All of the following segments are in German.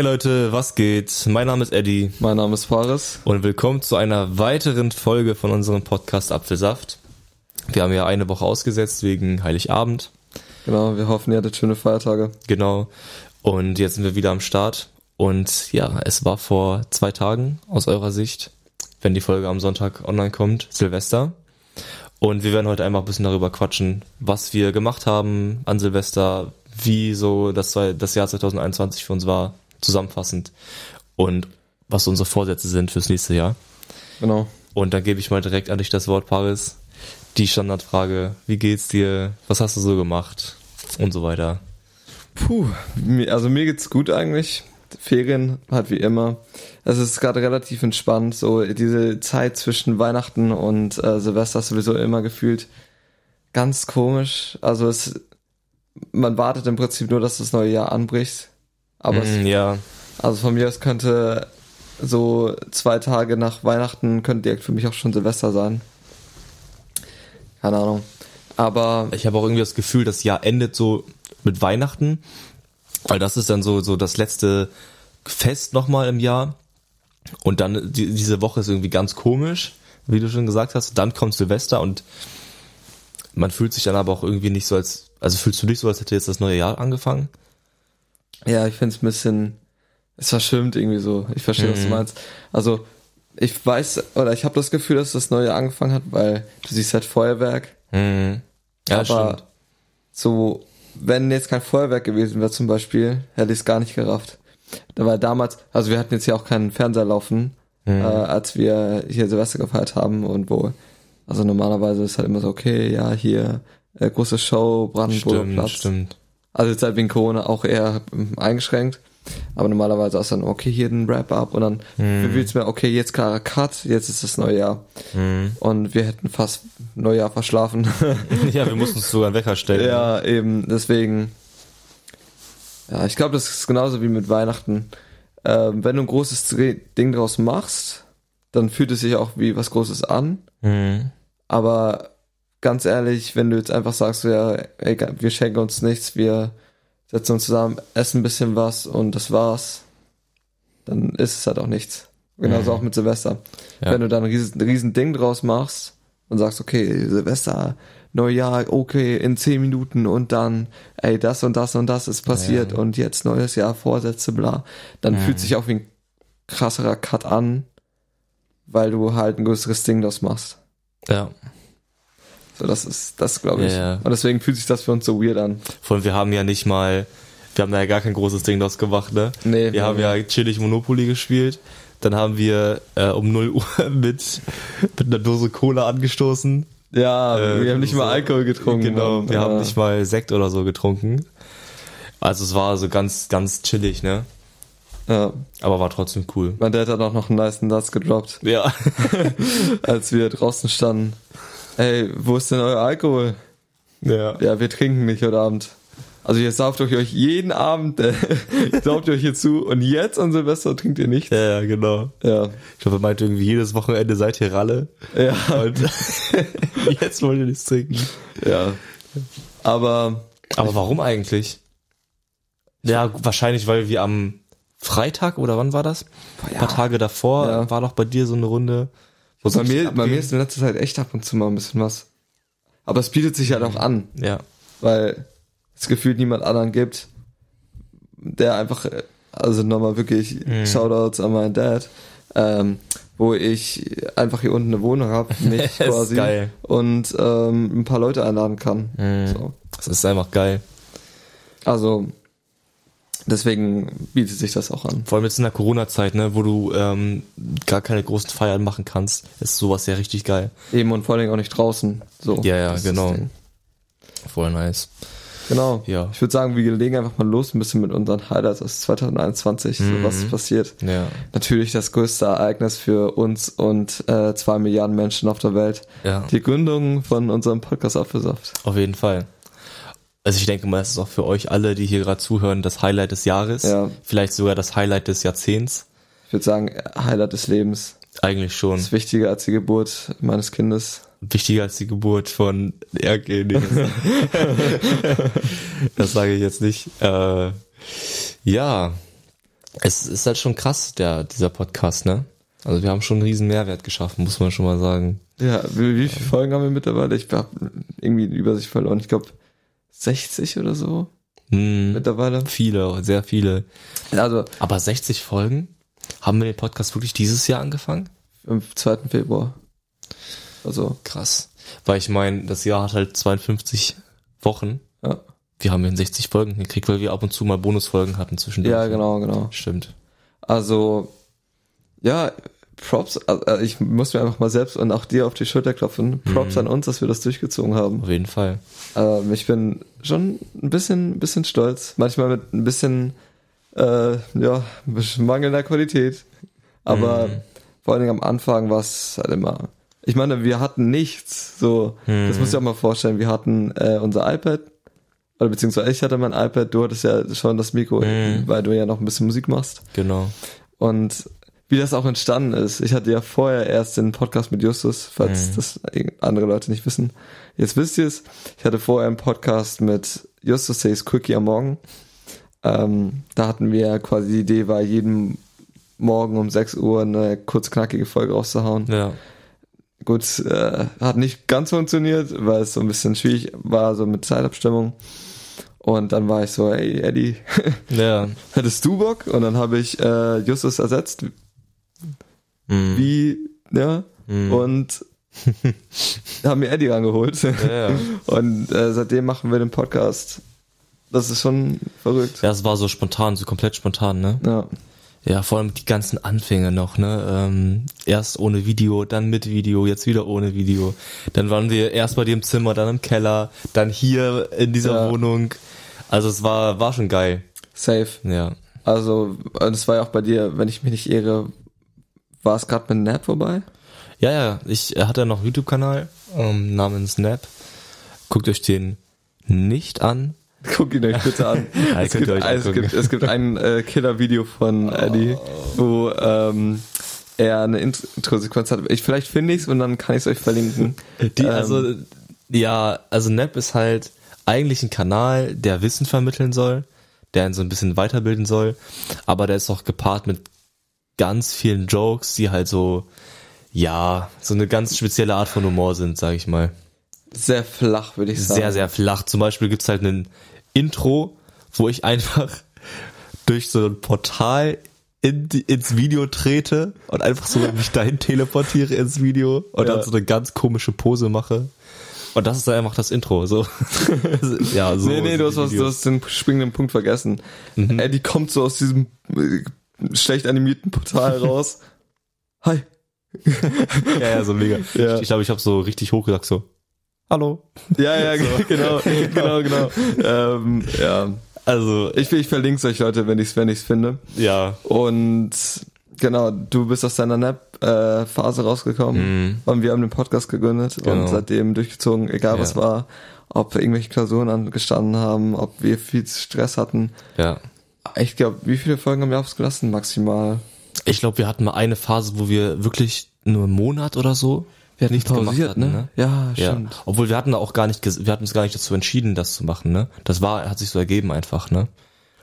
Hey Leute, was geht? Mein Name ist Eddie Mein Name ist Fares. und willkommen zu einer weiteren Folge von unserem Podcast Apfelsaft. Wir haben ja eine Woche ausgesetzt wegen Heiligabend, Genau, wir hoffen, ihr hattet schöne Feiertage. genau. Und jetzt sind wir wieder am Start. Und ja, es war vor zwei Tagen aus eurer Sicht, wenn die Folge am Sonntag online kommt, Silvester. Und wir werden heute einfach ein bisschen darüber quatschen, was wir gemacht haben an Silvester, wie so das, das Jahr 2021 für uns war, zusammenfassend. Und was unsere Vorsätze sind fürs nächste Jahr. Genau. Und dann gebe ich mal direkt an dich das Wort, Paris. Die Standardfrage, wie geht's dir? Was hast du so gemacht? Und so weiter. Puh, also mir geht's gut eigentlich. Ferien halt wie immer. Es ist gerade relativ entspannt. So diese Zeit zwischen Weihnachten und äh, Silvester ist sowieso immer gefühlt ganz komisch. Also es, man wartet im Prinzip nur, dass das neue Jahr anbricht. Aber es Mm, ja, Also von mir aus könnte so zwei Tage nach Weihnachten könnte direkt für mich auch schon Silvester sein. Keine Ahnung. Aber ich habe auch irgendwie das Gefühl, das Jahr endet so mit Weihnachten, weil das ist dann so, so das letzte Fest nochmal im Jahr. Und dann die, diese Woche ist irgendwie ganz komisch, wie du schon gesagt hast. Dann kommt Silvester und man fühlt sich dann aber auch irgendwie nicht so als, also fühlst du dich so, als hätte jetzt das neue Jahr angefangen? Ja, ich finde es ein bisschen, es verschwimmt irgendwie so. Ich verstehe, was du Mhm. meinst. Also ich weiß, oder ich habe das Gefühl, dass das neue angefangen hat, weil du siehst halt Feuerwerk. Mhm. Ja, aber stimmt. so, wenn jetzt kein Feuerwerk gewesen wäre zum Beispiel, hätte ich es gar nicht gerafft. Da war damals, also wir hatten jetzt ja auch keinen Fernseher laufen, Mhm. äh, als wir hier Silvester gefeiert haben und wo, also normalerweise ist halt immer so, okay, ja, hier, äh, große Show, Brandenburger Stimmt, Platz. stimmt. Also jetzt halt wegen Corona auch eher ähm, eingeschränkt. Aber normalerweise ist dann, okay, hier ein Wrap-up und dann Mhm. du mir, okay, jetzt klarer Cut, jetzt ist das neue Jahr. Mhm. Und wir hätten fast Neujahr verschlafen. Ja, wir mussten uns sogar einen Wecker stellen. ja, eben, deswegen. Ja, ich glaube, das ist genauso wie mit Weihnachten. Ähm, wenn du ein großes Ding draus machst, dann fühlt es sich auch wie was Großes an. Mhm. Aber ganz ehrlich, wenn du jetzt einfach sagst, ja, ey, wir schenken uns nichts, wir setzen uns zusammen, essen ein bisschen was und das war's, dann ist es halt auch nichts. Genauso Mhm. auch mit Silvester. Ja. Wenn du dann ein riesen, riesen Ding draus machst und sagst, okay, Silvester, Neujahr, okay, in zehn Minuten und dann, ey, das und das und das ist passiert Ja. und jetzt neues Jahr, Vorsätze, bla, dann Mhm. fühlt sich auch wie ein krasserer Cut an, weil du halt ein größeres Ding draus machst. ja. So, das ist, das glaube ich. Ja, ja. Und deswegen fühlt sich das für uns so weird an. Vor allem, wir haben ja nicht mal, wir haben da ja gar kein großes Ding draus gemacht, ne? Nee. Wir haben ja chillig Monopoly gespielt. Dann haben wir äh, um 0 Uhr mit, mit einer Dose Cola angestoßen. Ja, Äh, wir haben nicht so- mal Alkohol getrunken. Genau, wir ja. haben nicht mal Sekt oder so getrunken. Also es war so ganz, ganz chillig, ne? Ja. Aber war trotzdem cool. Mein Dad hat auch noch einen nice Nuts gedroppt, Ja. als wir draußen standen. Ey, wo ist denn euer Alkohol? ja. Ja, wir trinken nicht heute Abend. Also ihr sauft euch euch jeden Abend, äh, sauft ihr euch hier zu und jetzt an Silvester trinkt ihr nichts. Ja, ja, genau. Ja. Ich glaube, er meinte irgendwie jedes Wochenende seid ihr Ralle. Ja. Und jetzt wollt ihr nichts trinken. Ja. Aber Aber warum eigentlich? Ja, wahrscheinlich, weil wir am Freitag oder wann war das? Ein paar Tage davor Ja. war doch bei dir so eine Runde. Wo bei mir, bei mir ist in letzter Zeit echt ab und zu mal ein bisschen was. Aber es bietet sich halt auch an. Ja. weil es gefühlt niemand anderen gibt, der einfach, also nochmal wirklich Mhm. Shoutouts an meinen Dad, ähm, wo ich einfach hier unten eine Wohnung habe, mich quasi, geil. und ähm, ein paar Leute einladen kann. Mhm. So. Das ist einfach geil. Also deswegen bietet sich das auch an. Vor allem jetzt in der Corona-Zeit, ne, wo du ähm, gar keine großen Feiern machen kannst, ist sowas ja richtig geil. Eben und vor Dingen auch nicht draußen. So. Ja, ja, genau. Voll nice. Genau. Ja. Ich würde sagen, wir legen einfach mal los ein bisschen mit unseren Highlights aus 2021, so Mhm. was ist passiert. Ja. Natürlich das größte Ereignis für uns und äh, zwei Milliarden Menschen auf der Welt. Ja. Die Gründung von unserem Podcast Apfelsaft. Auf jeden Fall. Also ich denke mal, es ist auch für euch alle, die hier gerade zuhören, das Highlight des Jahres. Ja. Vielleicht sogar das Highlight des Jahrzehnts. Ich würde sagen, Highlight des Lebens. Eigentlich schon. Das ist wichtiger als die Geburt meines Kindes. Wichtiger als die Geburt von RG. Das sage ich jetzt nicht. Äh, ja. Es ist halt schon krass, der, dieser Podcast, ne? Also wir haben schon einen riesen Mehrwert geschaffen, muss man schon mal sagen. Ja, wie, wie viele Folgen haben wir mittlerweile? Ich habe irgendwie die Übersicht verloren. Ich glaube 60 oder so Hm, mittlerweile. viele, sehr viele. Also Aber 60 Folgen? Haben wir den Podcast wirklich dieses Jahr angefangen? am 2. Februar. Also, Krass. Weil ich meine, das Jahr hat halt 52 Wochen. ja. Wir haben in 60 Folgen gekriegt, weil wir ab und zu mal Bonusfolgen hatten zwischendurch. Ja, genau, genau. Stimmt. Also, ja, Props, also ich muss mir einfach mal selbst und auch dir auf die Schulter klopfen. Props an uns, dass wir das durchgezogen haben. Auf jeden Fall. Ähm, ich bin schon ein bisschen, bisschen stolz. Manchmal mit ein bisschen, äh, ja, mangelnder Qualität. Aber Mhm. vor allen Dingen am Anfang war es halt immer. Ich meine, wir hatten nichts. So, das musst du dir auch mal vorstellen. Wir hatten äh, unser iPad. Oder beziehungsweise ich hatte mein iPad, du hattest ja schon das Mikro, Mhm. weil du ja noch ein bisschen Musik machst. Genau. Und wie das auch entstanden ist. Ich hatte ja vorher erst den Podcast mit Justus, falls Mhm. das andere Leute nicht wissen. Jetzt wisst ihr es. Ich hatte vorher einen Podcast mit Justus Says Quickie am Morgen. Ähm, da hatten wir quasi die Idee, war jeden Morgen um 6 Uhr eine kurz knackige Folge rauszuhauen. Ja. Gut, äh, hat nicht ganz funktioniert, weil es so ein bisschen schwierig war, so mit Zeitabstimmung. Und dann war ich so, ey Eddie, Ja. hättest du Bock? Und dann habe ich äh, Justus ersetzt, Mhm. wie, ja, Mhm. und haben mir Eddie rangeholt. Ja. Und äh, seitdem machen wir den Podcast. Das ist schon verrückt. Ja, es war so spontan, so komplett spontan, ne? Ja. Ja, vor allem die ganzen Anfänge noch, ne? Ähm, erst ohne Video, dann mit Video, jetzt wieder ohne Video. Dann waren wir erst bei dir im Zimmer, dann im Keller, dann hier in dieser Ja. Wohnung. Also es war, war schon geil. Safe. Ja. Also, und es war ja auch bei dir, wenn ich mich nicht irre, war es gerade mit Nap vorbei? Ja, ja, ich hatte noch einen YouTube-Kanal ähm, namens Snap. Guckt euch den nicht an. Guckt ihn euch bitte an. Ja, es, gibt, es, gibt, es gibt ein äh, Killer-Video von Eddie, wo ähm, er eine Intro-Sequenz hat. Ich, vielleicht finde ich es und dann kann ich es euch verlinken. Die, Ähm, also, ja, also Nap ist halt eigentlich ein Kanal, der Wissen vermitteln soll, der ihn so ein bisschen weiterbilden soll, aber der ist auch gepaart mit ganz vielen Jokes, die halt so, ja, so eine ganz spezielle Art von Humor sind, sag ich mal. sehr flach, würde ich sagen. Sehr, sehr flach. Zum Beispiel gibt's halt ein Intro, wo ich einfach durch so ein Portal in die, ins Video trete und einfach so mich dahin teleportiere ins Video und Ja. dann so eine ganz komische Pose mache. Und das ist dann einfach das Intro. So. ja, so. nee, nee, du hast, was, du hast den springenden Punkt vergessen. Eddie kommt so aus diesem äh, schlecht animierten Portal raus. Hi. Ja, ja, so mega. Ja. Ich glaube, ich habe so richtig hoch gesagt, so. Hallo. Ja, ja, genau, genau, genau. ähm, ja. Also, Ich, ich verlinke es euch, Leute, wenn ich es wenn ich's finde. ja. Und genau, du bist aus deiner Nap-Phase rausgekommen Mhm. und wir haben den Podcast gegründet Genau. und seitdem durchgezogen, egal was Ja. war, ob irgendwelche Klausuren angestanden haben, ob wir viel Stress hatten. Ja. Ich glaube, wie viele Folgen haben wir ausgelassen? Maximal. Ich glaube, wir hatten mal eine Phase, wo wir wirklich nur einen Monat oder so Wir hatten nichts gemacht hatten, ne? Ja, Ja, stimmt. obwohl wir hatten auch gar nicht, wir hatten uns gar nicht dazu entschieden, das zu machen, ne? Das war, hat sich so ergeben einfach, ne?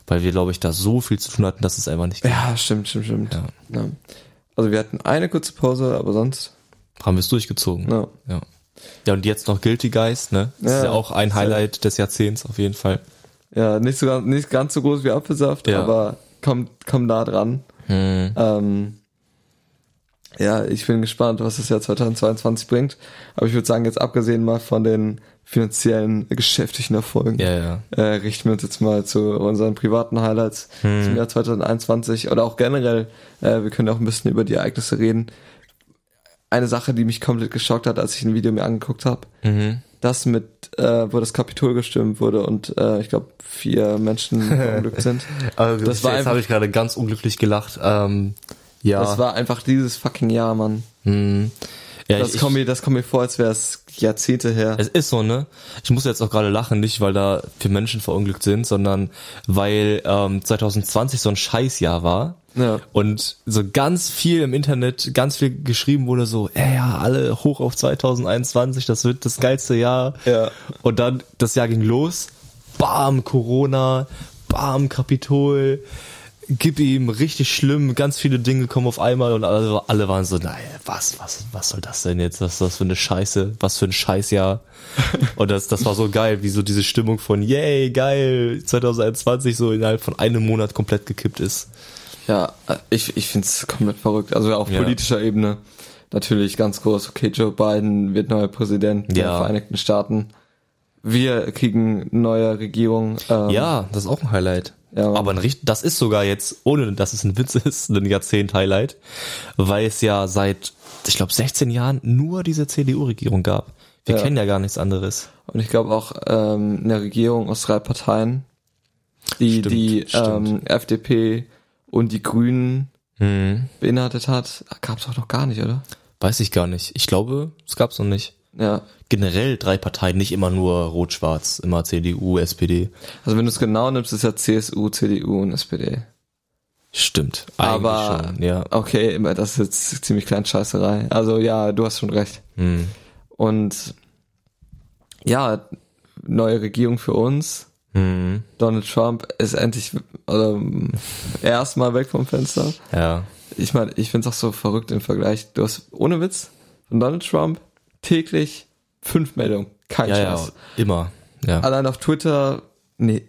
Weil wir, glaube ich, da so viel zu tun hatten, dass es einfach nicht ging. Ja, stimmt, stimmt, stimmt. Ja. Ja. Also wir hatten eine kurze Pause, aber sonst, Haben wir es durchgezogen. ja. Ja. Ja, und jetzt noch Guilty Guys, ne? Das Ja. ist ja auch ein Highlight des Jahrzehnts auf jeden Fall. Ja, nicht, so, ganz- nicht ganz so groß wie Apfelsaft, Ja. aber kommt, kommt nah dran. Hm. Ähm, ja, ich bin gespannt, was das Jahr 2022 bringt. Aber ich würde sagen, jetzt abgesehen mal von den finanziellen, geschäftlichen Erfolgen, Ja, ja. äh, richten wir uns jetzt mal zu unseren privaten Highlights zum Jahr 2021 oder auch generell. Äh, wir können auch ein bisschen über die Ereignisse reden. Eine Sache, die mich komplett geschockt hat, als ich ein Video mir angeguckt habe, Mhm. Das mit, äh, wo das Kapitol gestürmt wurde und äh, ich glaube vier Menschen verunglückt sind. Also, Das war jetzt habe ich gerade ganz unglücklich gelacht. Ähm, ja. Das war einfach dieses fucking Jahr, Mann. hm. ja, Das ich- kommt mir, das kommt mir vor, als wäre es Jahrzehnte her. Es ist so, ne? Ich muss jetzt auch gerade lachen, nicht weil da vier Menschen verunglückt sind, sondern weil ähm, 2020 so ein Scheißjahr war. Ja. Und so ganz viel im Internet, ganz viel geschrieben wurde so, ey, ja, alle hoch auf 2021, das wird das geilste Jahr. Ja. Und dann, das Jahr ging los, bam, Corona, bam, Kapitol, gib ihm richtig schlimm, ganz viele Dinge kommen auf einmal und alle, alle waren so, naja, was, was, was soll das denn jetzt? Was ist das für eine Scheiße? Was für ein Scheißjahr? und das, das war so geil, wie so diese Stimmung von, yay, geil, 2021 so innerhalb von einem Monat komplett gekippt ist. Ja, ich, ich finde es komplett verrückt. Also auf Ja. politischer Ebene natürlich ganz groß. Okay, Joe Biden wird neuer Präsident der Ja. Vereinigten Staaten. Wir kriegen neue Regierung. Ähm, Ja, das ist auch ein Highlight. Ja. Aber ein richtig, das ist sogar jetzt, ohne dass es ein Witz ist, ein Jahrzehnt-Highlight, weil es ja seit, ich glaube, 16 Jahren nur diese CDU-Regierung gab. Wir Ja. kennen ja gar nichts anderes. Und ich glaube auch ähm, eine Regierung aus drei Parteien, die Stimmt, die stimmt. Ähm, FDP und die Grünen Hm. beinhaltet hat. Gab es auch noch gar nicht, oder? Weiß ich gar nicht. Ich glaube, es gab's noch nicht. Ja. Generell drei Parteien, nicht immer nur Rot-Schwarz, immer CDU, SPD. Also wenn du es genau nimmst, ist ja CSU, CDU und SPD. Stimmt. Aber schon, ja. okay, das ist jetzt ziemlich kleine Scheißerei. Also ja, du hast schon recht. Hm. Und ja, neue Regierung für uns. Hm. Donald Trump ist endlich ähm, erstmal weg vom Fenster. Ja. Ich meine, ich find's auch so verrückt im Vergleich. Du hast ohne Witz von Donald Trump täglich fünf Meldungen. Kein Ja, ja, Scheiß. immer. Ja. Allein auf Twitter, nee,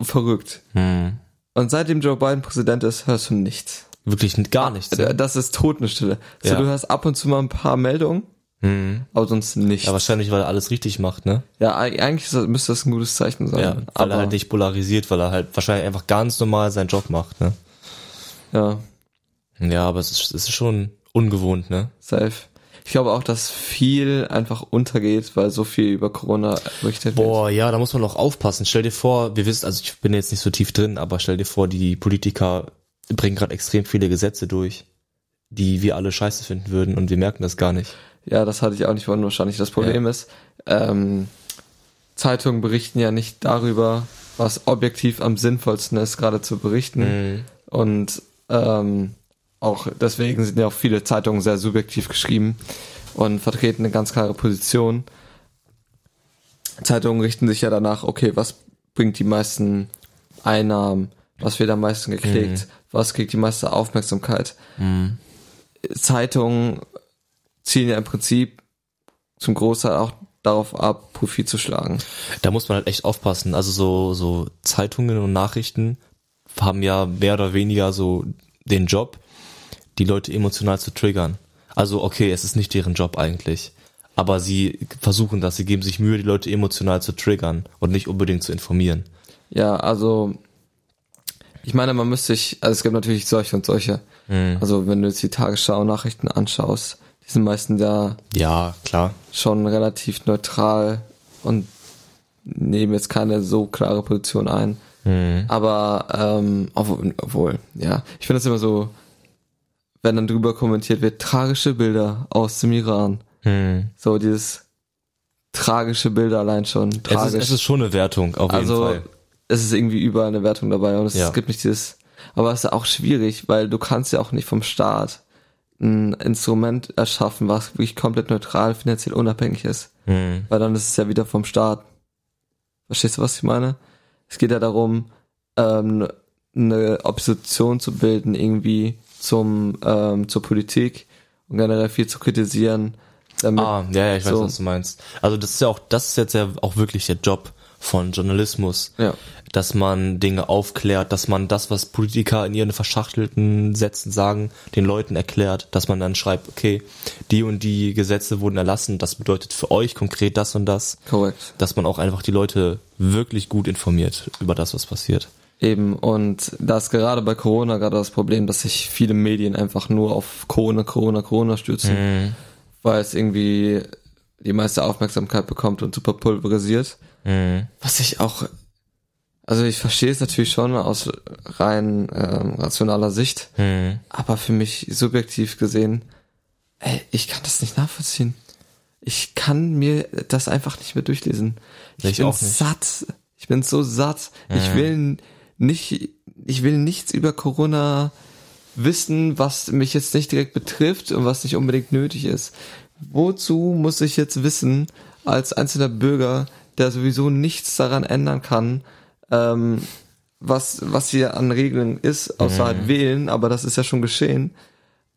verrückt. Hm. Und seitdem Joe Biden Präsident ist, hörst du nichts. Wirklich gar nichts. Das ist Totenstille. So, Ja. du hörst ab und zu mal ein paar Meldungen, Hm. aber sonst nichts. Ja, wahrscheinlich, weil er alles richtig macht, ne? Ja, eig- eigentlich müsste das ein gutes Zeichen sein. Ja, weil aber, er halt nicht polarisiert, weil er halt wahrscheinlich einfach ganz normal seinen Job macht, ne? ja, Ja, aber es ist, es ist schon ungewohnt, ne? safe. Ich glaube auch, dass viel einfach untergeht, weil so viel über Corona berichtet wird. Boah, ja, da muss man auch aufpassen. Stell dir vor, wir wissen, also ich bin jetzt nicht so tief drin, aber stell dir vor, die Politiker bringen gerade extrem viele Gesetze durch, die wir alle scheiße finden würden und wir merken das gar nicht. Ja, das hatte ich auch nicht wollen. Wahrscheinlich das Problem ist, ähm, Zeitungen berichten ja nicht darüber, was objektiv am sinnvollsten ist, gerade zu berichten. Mhm. Und ähm, auch deswegen sind ja auch viele Zeitungen sehr subjektiv geschrieben und vertreten eine ganz klare Position. Zeitungen richten sich ja danach, okay, was bringt die meisten Einnahmen, was wird am meisten geklickt, was kriegt die meiste Aufmerksamkeit. Zeitungen zielen ja im Prinzip zum Großteil auch darauf ab, Profit zu schlagen. Da muss man halt echt aufpassen. Also so, so Zeitungen und Nachrichten haben ja mehr oder weniger so den Job, die Leute emotional zu triggern. Also okay, es ist nicht deren Job eigentlich. Aber sie versuchen das, sie geben sich Mühe, die Leute emotional zu triggern und nicht unbedingt zu informieren. Ja, also ich meine, man müsste sich, also es gibt natürlich solche und solche. Mhm. Also wenn du jetzt die Tagesschau-Nachrichten anschaust, die sind meistens ja Ja, klar. schon relativ neutral und nehmen jetzt keine so klare Position ein. Mhm. Aber ähm, obwohl, obwohl, ja, ich finde es immer so, wenn dann drüber kommentiert wird, tragische Bilder aus dem Iran. Mhm. So dieses tragische Bilder allein schon. Es, ist, Tragisch. es ist schon eine Wertung, auf jeden also Fall. es ist irgendwie überall eine Wertung dabei und es Ja. gibt nicht dieses, aber es ist auch schwierig, weil du kannst ja auch nicht vom Staat ein Instrument erschaffen, was wirklich komplett neutral, finanziell unabhängig ist. Mhm. Weil dann ist es ja wieder vom Staat. Verstehst du, was ich meine? Es geht ja darum, ähm, eine Opposition zu bilden, irgendwie zum, ähm, zur Politik und generell viel zu kritisieren. Damit, Ah, ja, ja, ich weiß, so. was du meinst. Also das ist ja auch, das ist jetzt ja auch wirklich der Job von Journalismus. Ja. Dass man Dinge aufklärt, dass man das, was Politiker in ihren verschachtelten Sätzen sagen, den Leuten erklärt, dass man dann schreibt, okay, die und die Gesetze wurden erlassen, das bedeutet für euch konkret das und das, Korrekt. dass man auch einfach die Leute wirklich gut informiert über das, was passiert. Eben, und da ist gerade bei Corona gerade das Problem, dass sich viele Medien einfach nur auf Corona, Corona, Corona stürzen, weil es irgendwie die meiste Aufmerksamkeit bekommt und super pulverisiert. Mhm. Was ich auch, also ich verstehe es natürlich schon aus rein ähm, rationaler Sicht, Mhm. aber für mich subjektiv gesehen, ey, ich kann das nicht nachvollziehen. Ich kann mir das einfach nicht mehr durchlesen. Ich, Ich bin satt. Ich bin so satt. Ich will nicht, ich will nichts über Corona wissen, was mich jetzt nicht direkt betrifft und was nicht unbedingt nötig ist. Wozu muss ich jetzt wissen, als einzelner Bürger, der sowieso nichts daran ändern kann, ähm, was, was hier an Regeln ist, außer halt wählen, aber das ist ja schon geschehen.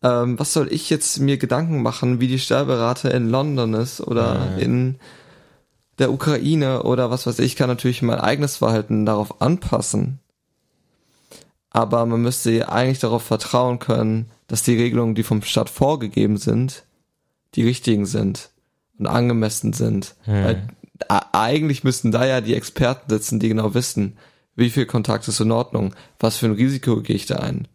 Ähm, was soll ich jetzt mir Gedanken machen, wie die Sterberate in London ist oder in der Ukraine oder was weiß ich, kann natürlich mein eigenes Verhalten darauf anpassen. Aber man müsste eigentlich darauf vertrauen können, dass die Regelungen, die vom Staat vorgegeben sind, die richtigen sind und angemessen sind. Weil a- eigentlich müssten da ja die Experten sitzen, die genau wissen, wie viel Kontakt ist in Ordnung, was für ein Risiko gehe ich da ein.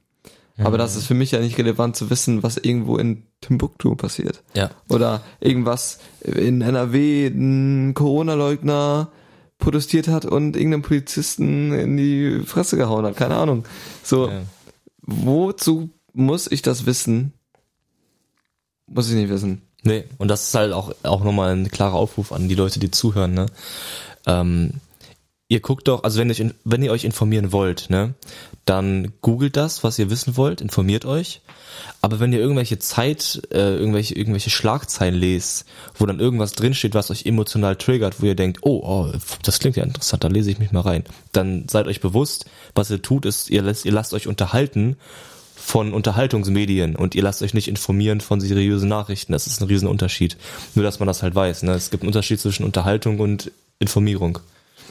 Aber das ist für mich ja nicht relevant zu wissen, was irgendwo in Timbuktu passiert. Ja. Oder irgendwas in NRW ein Corona-Leugner protestiert hat und irgendeinem Polizisten in die Fresse gehauen hat. Keine Ahnung. So, Ja. wozu muss ich das wissen? Muss ich nicht wissen. Nee, und das ist halt auch, auch nochmal ein klarer Aufruf an die Leute, die zuhören, ne? Ähm, ihr guckt doch, also wenn ihr, euch in- wenn ihr euch informieren wollt, ne, dann googelt das, was ihr wissen wollt, informiert euch. Aber wenn ihr irgendwelche Zeit, äh, irgendwelche, irgendwelche Schlagzeilen lest, wo dann irgendwas drinsteht, was euch emotional triggert, wo ihr denkt, oh, oh, das klingt ja interessant, da lese ich mich mal rein, dann seid euch bewusst, was ihr tut, ist, ihr lasst, ihr lasst euch unterhalten von Unterhaltungsmedien und ihr lasst euch nicht informieren von seriösen Nachrichten. Das ist ein Riesenunterschied. Nur, dass man das halt weiß. Ne? Es gibt einen Unterschied zwischen Unterhaltung und Informierung.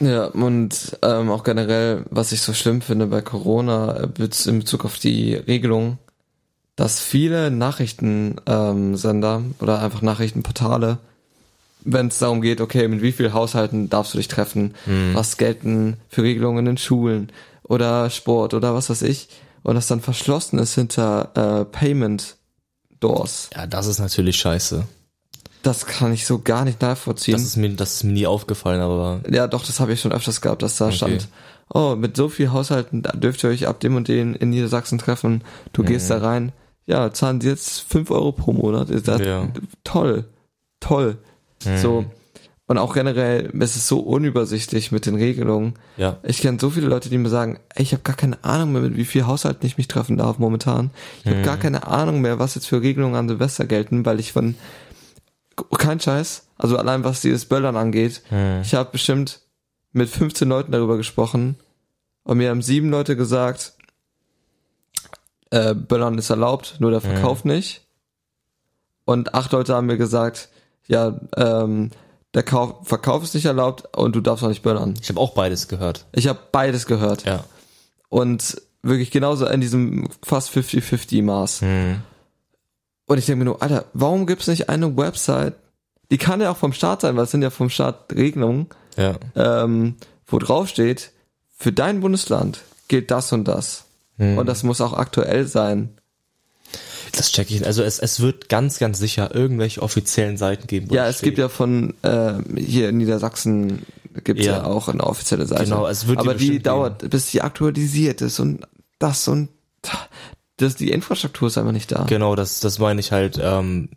Ja, und ähm, auch generell, was ich so schlimm finde bei Corona äh, in Bezug auf die Regelung, dass viele Nachrichtensender ähm, oder einfach Nachrichtenportale, wenn es darum geht, okay, mit wie vielen Haushalten darfst du dich treffen, was gelten für Regelungen in Schulen oder Sport oder was weiß ich, und das dann verschlossen ist hinter äh, Payment Doors. Ja, das ist natürlich scheiße. Das kann ich so gar nicht nachvollziehen. Das ist mir, das ist mir nie aufgefallen, aber Ja, doch, das habe ich schon öfters gehabt, dass da Okay. stand, oh, mit so viel Haushalten da dürft ihr euch ab dem und den in Niedersachsen treffen. Du gehst da rein, ja, zahlen sie jetzt fünf Euro pro Monat. Ist das Ja. toll, toll. So. Und auch generell, es ist so unübersichtlich mit den Regelungen. ja. Ich kenne so viele Leute, die mir sagen, ey, ich habe gar keine Ahnung mehr, mit wie viel Haushalten ich mich treffen darf momentan. Ich habe gar keine Ahnung mehr, was jetzt für Regelungen an Silvester gelten, weil ich von kein Scheiß, also allein was dieses Böllern angeht, ich habe bestimmt mit 15 Leuten darüber gesprochen und mir haben sieben Leute gesagt, äh, Böllern ist erlaubt, nur der Verkauf nicht. Und acht Leute haben mir gesagt, ja, ähm, der Kauf, Verkauf ist nicht erlaubt und du darfst auch nicht böllern. Ich habe auch beides gehört. Ich habe beides gehört. Ja. Und wirklich genauso in diesem fast 50-50 Maß. Hm. Und ich denke mir nur, Alter, warum gibt's nicht eine Website, die kann ja auch vom Staat sein, weil es sind ja vom Staat Regelungen, Ja. ähm, wo drauf steht, für dein Bundesland gilt das und das. Hm. Und das muss auch aktuell sein. Das check ich. Also es, es wird ganz, ganz sicher irgendwelche offiziellen Seiten geben. Ja, es gibt steht. ja von äh, hier in Niedersachsen gibt's ja. Ja. auch eine offizielle Seite. Genau, es wird die Aber die bestimmt dauert, bis die aktualisiert ist und das und das, die Infrastruktur ist einfach nicht da. Genau, das, das meine ich halt. Ähm,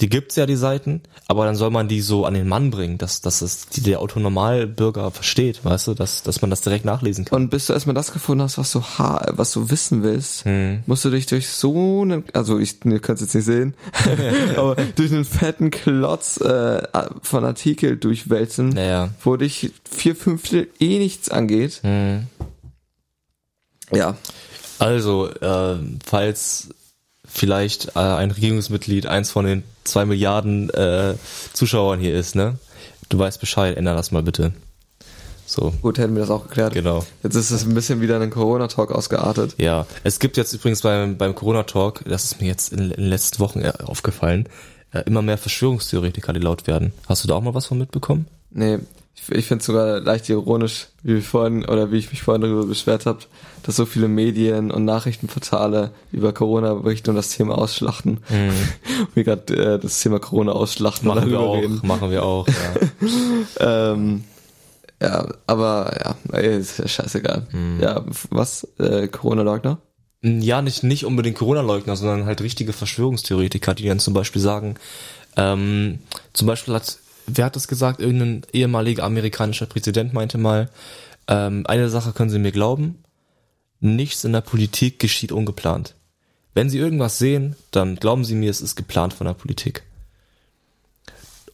die gibt's ja die Seiten, aber dann soll man die so an den Mann bringen, dass, dass es die, der Autonormalbürger versteht, weißt du, dass, dass man das direkt nachlesen kann. Und bis du erstmal das gefunden hast, was du ha was du wissen willst, Hm. musst du dich durch so einen, also ich, ihr könnt jetzt nicht sehen, aber durch einen fetten Klotz äh, von Artikel durchwälzen, Naja. wo dich vier Fünftel eh nichts angeht. Hm. Ja, Also, äh, falls vielleicht äh, ein Regierungsmitglied eins von den zwei Milliarden äh, Zuschauern hier ist, ne? Du weißt Bescheid, änder das mal bitte. So, gut, hätten wir das auch geklärt. genau. Jetzt ist es ein bisschen wieder in einen Corona-Talk ausgeartet. Ja, es gibt jetzt übrigens beim, beim Corona-Talk, das ist mir jetzt in, in den letzten Wochen äh, aufgefallen, äh, immer mehr Verschwörungstheoretiker, die laut werden. Hast du da auch mal was von mitbekommen? Nee, ich, ich finde es sogar leicht ironisch, wie wir vorhin, oder wie ich mich vorhin darüber beschwert habe, dass so viele Medien und Nachrichtenportale über Corona berichten und das Thema ausschlachten. wir gerade äh, das Thema Corona ausschlachten Machen wir auch, reden. machen wir auch. Ja. Ähm, ja, aber ja, ist ja scheißegal. Hm. Ja, was? Äh, Corona-Leugner? Ja, nicht, nicht unbedingt Corona-Leugner, sondern halt richtige Verschwörungstheoretiker, die dann zum Beispiel sagen, ähm, zum Beispiel hat, wer hat das gesagt? Irgendein ehemaliger amerikanischer Präsident meinte mal, ähm, eine Sache können Sie mir glauben, nichts in der Politik geschieht ungeplant. Wenn Sie irgendwas sehen, dann glauben Sie mir, es ist geplant von der Politik.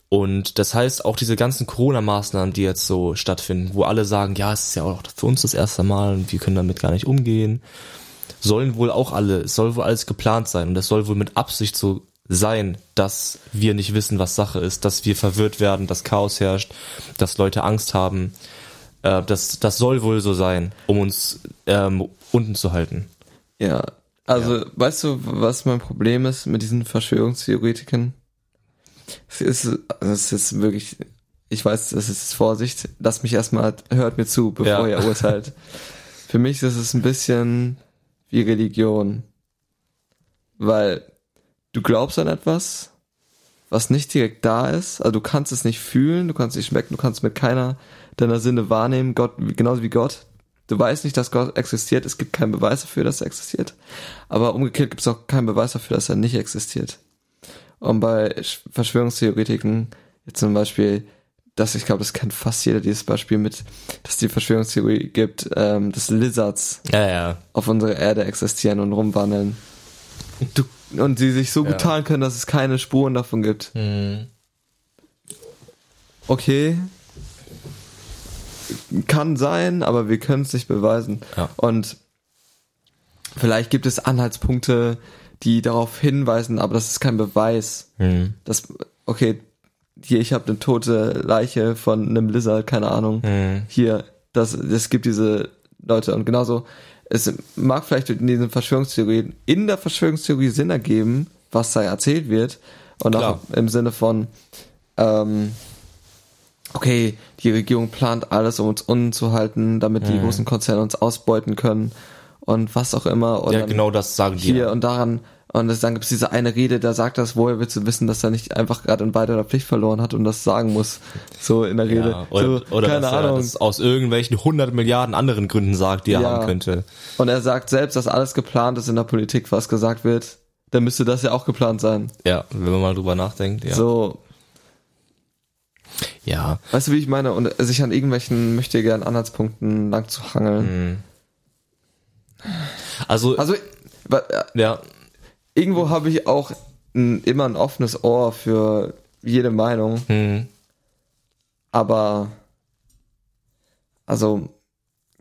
Und das heißt, auch diese ganzen Corona-Maßnahmen, die jetzt so stattfinden, wo alle sagen, ja, es ist ja auch für uns das erste Mal und wir können damit gar nicht umgehen, sollen wohl auch alle, es soll wohl alles geplant sein und es soll wohl mit Absicht so sein, dass wir nicht wissen, was Sache ist, dass wir verwirrt werden, dass Chaos herrscht, dass Leute Angst haben. Äh, das, das soll wohl so sein, um uns ähm, unten zu halten. Ja, also weißt du, was mein Problem ist mit diesen Verschwörungstheoretikern? Es ist, es ist wirklich, ich weiß, das ist Vorsicht, lasst mich erstmal, hört mir zu, bevor Ja. ihr urteilt. Für mich ist es ein bisschen wie Religion. Weil du glaubst an etwas, was nicht direkt da ist, also du kannst es nicht fühlen, du kannst es nicht schmecken, du kannst mit keiner deiner Sinne wahrnehmen, Gott, genauso wie Gott. Du weißt nicht, dass Gott existiert, es gibt keinen Beweis dafür, dass er existiert. Aber umgekehrt gibt es auch keinen Beweis dafür, dass er nicht existiert. Und bei Sch- Verschwörungstheoretiken, jetzt zum Beispiel, dass ich glaube, das kennt fast jeder dieses Beispiel mit, dass die Verschwörungstheorie gibt, ähm, dass Lizards Ja, ja. auf unserer Erde existieren und rumwandeln. Du, und sie sich so Ja. gut tarnen können, dass es keine Spuren davon gibt. Mhm. Okay. Kann sein, aber wir können es nicht beweisen. Ja. Und vielleicht gibt es Anhaltspunkte, die darauf hinweisen, aber das ist kein Beweis. Mhm. Das, okay, hier, ich habe eine tote Leiche von einem Lizard, keine Ahnung. Mhm. Hier, das, es gibt diese Leute und genauso, es mag vielleicht in diesen Verschwörungstheorien, in der Verschwörungstheorie Sinn ergeben, was da erzählt wird und auch Klar. im Sinne von, ähm, okay, die Regierung plant alles, um uns unten zu halten, damit die Mhm. großen Konzerne uns ausbeuten können und was auch immer. Und Ja, genau das sagen die. hier und daran und dann gibt es diese eine Rede, da sagt das, woher willst du wissen, dass er nicht einfach gerade in weiterer Pflicht verloren hat und das sagen muss, so in der Rede. Ja, oder, so, oder keine dass er Ahnung. das aus irgendwelchen 100 Milliarden anderen Gründen sagt, die er Ja. haben könnte. Und er sagt selbst, dass alles geplant ist in der Politik, was gesagt wird. Dann müsste das ja auch geplant sein. Ja, wenn man mal drüber nachdenkt, ja. So, Ja. weißt du, wie ich meine? Und sich an irgendwelchen möchte gern Anhaltspunkten lang zu hangeln. Mhm. Also, Also, ja, irgendwo habe ich auch ein, immer ein offenes Ohr für jede Meinung. hm, Aber, also,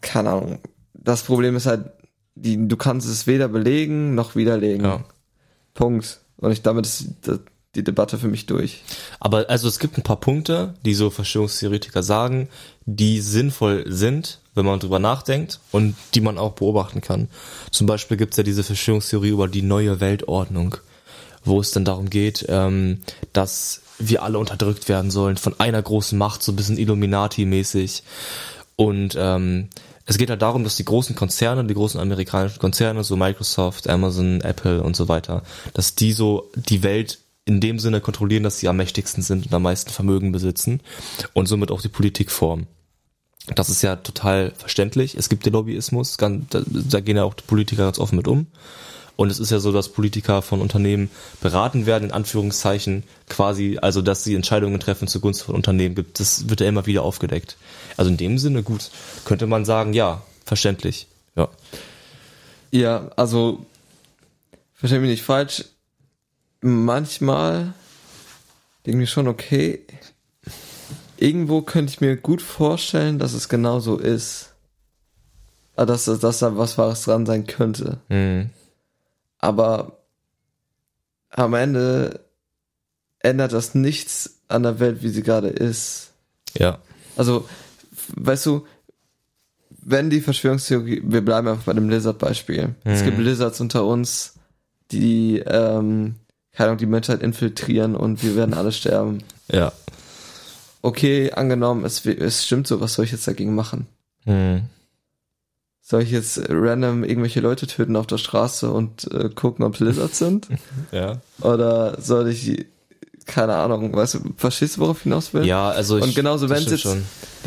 keine Ahnung. Das Problem ist halt, die, du kannst es weder belegen noch widerlegen. ja. Punkt. Und ich, damit ist die, die Debatte für mich durch. Aber also es gibt ein paar Punkte, die so Verschwörungstheoretiker sagen, die sinnvoll sind, wenn man drüber nachdenkt und die man auch beobachten kann. Zum Beispiel gibt's ja diese Verschwörungstheorie über die neue Weltordnung, wo es dann darum geht, ähm, dass wir alle unterdrückt werden sollen von einer großen Macht, so ein bisschen Illuminati-mäßig. Und ähm, es geht halt darum, dass die großen Konzerne, die großen amerikanischen Konzerne, so Microsoft, Amazon, Apple und so weiter, dass die so die Welt in dem Sinne kontrollieren, dass sie am mächtigsten sind und am meisten Vermögen besitzen und somit auch die Politik formen. Das ist ja total verständlich. Es gibt den Lobbyismus, ganz, da, da gehen ja auch die Politiker ganz offen mit um. Und es ist ja so, dass Politiker von Unternehmen beraten werden, in Anführungszeichen, quasi, also dass sie Entscheidungen treffen zugunsten von Unternehmen gibt. Das wird ja immer wieder aufgedeckt. Also in dem Sinne gut. Könnte man sagen, ja, verständlich. Ja. Ja, also, versteh mich nicht falsch. Manchmal denke ich schon, okay, irgendwo könnte ich mir gut vorstellen, dass es genau so ist. Ah, Dass, dass da was Wahres dran sein könnte. Mhm. Aber am Ende ändert das nichts an der Welt, wie sie gerade ist. Ja. Also, weißt du, wenn die Verschwörungstheorie, wir bleiben einfach bei dem Lizard-Beispiel. Es Mhm. gibt Lizards unter uns, die, ähm, keine Ahnung, die Menschheit infiltrieren und wir werden alle sterben. Ja. Okay, angenommen, es, es stimmt so, was soll ich jetzt dagegen machen? Mhm. Soll ich jetzt random irgendwelche Leute töten auf der Straße und äh, gucken, ob es Lizards sind? Ja. Oder soll ich, keine Ahnung, weißt du, verstehst du, worauf ich hinaus will? Ja, also ich. Und genauso, wenn es jetzt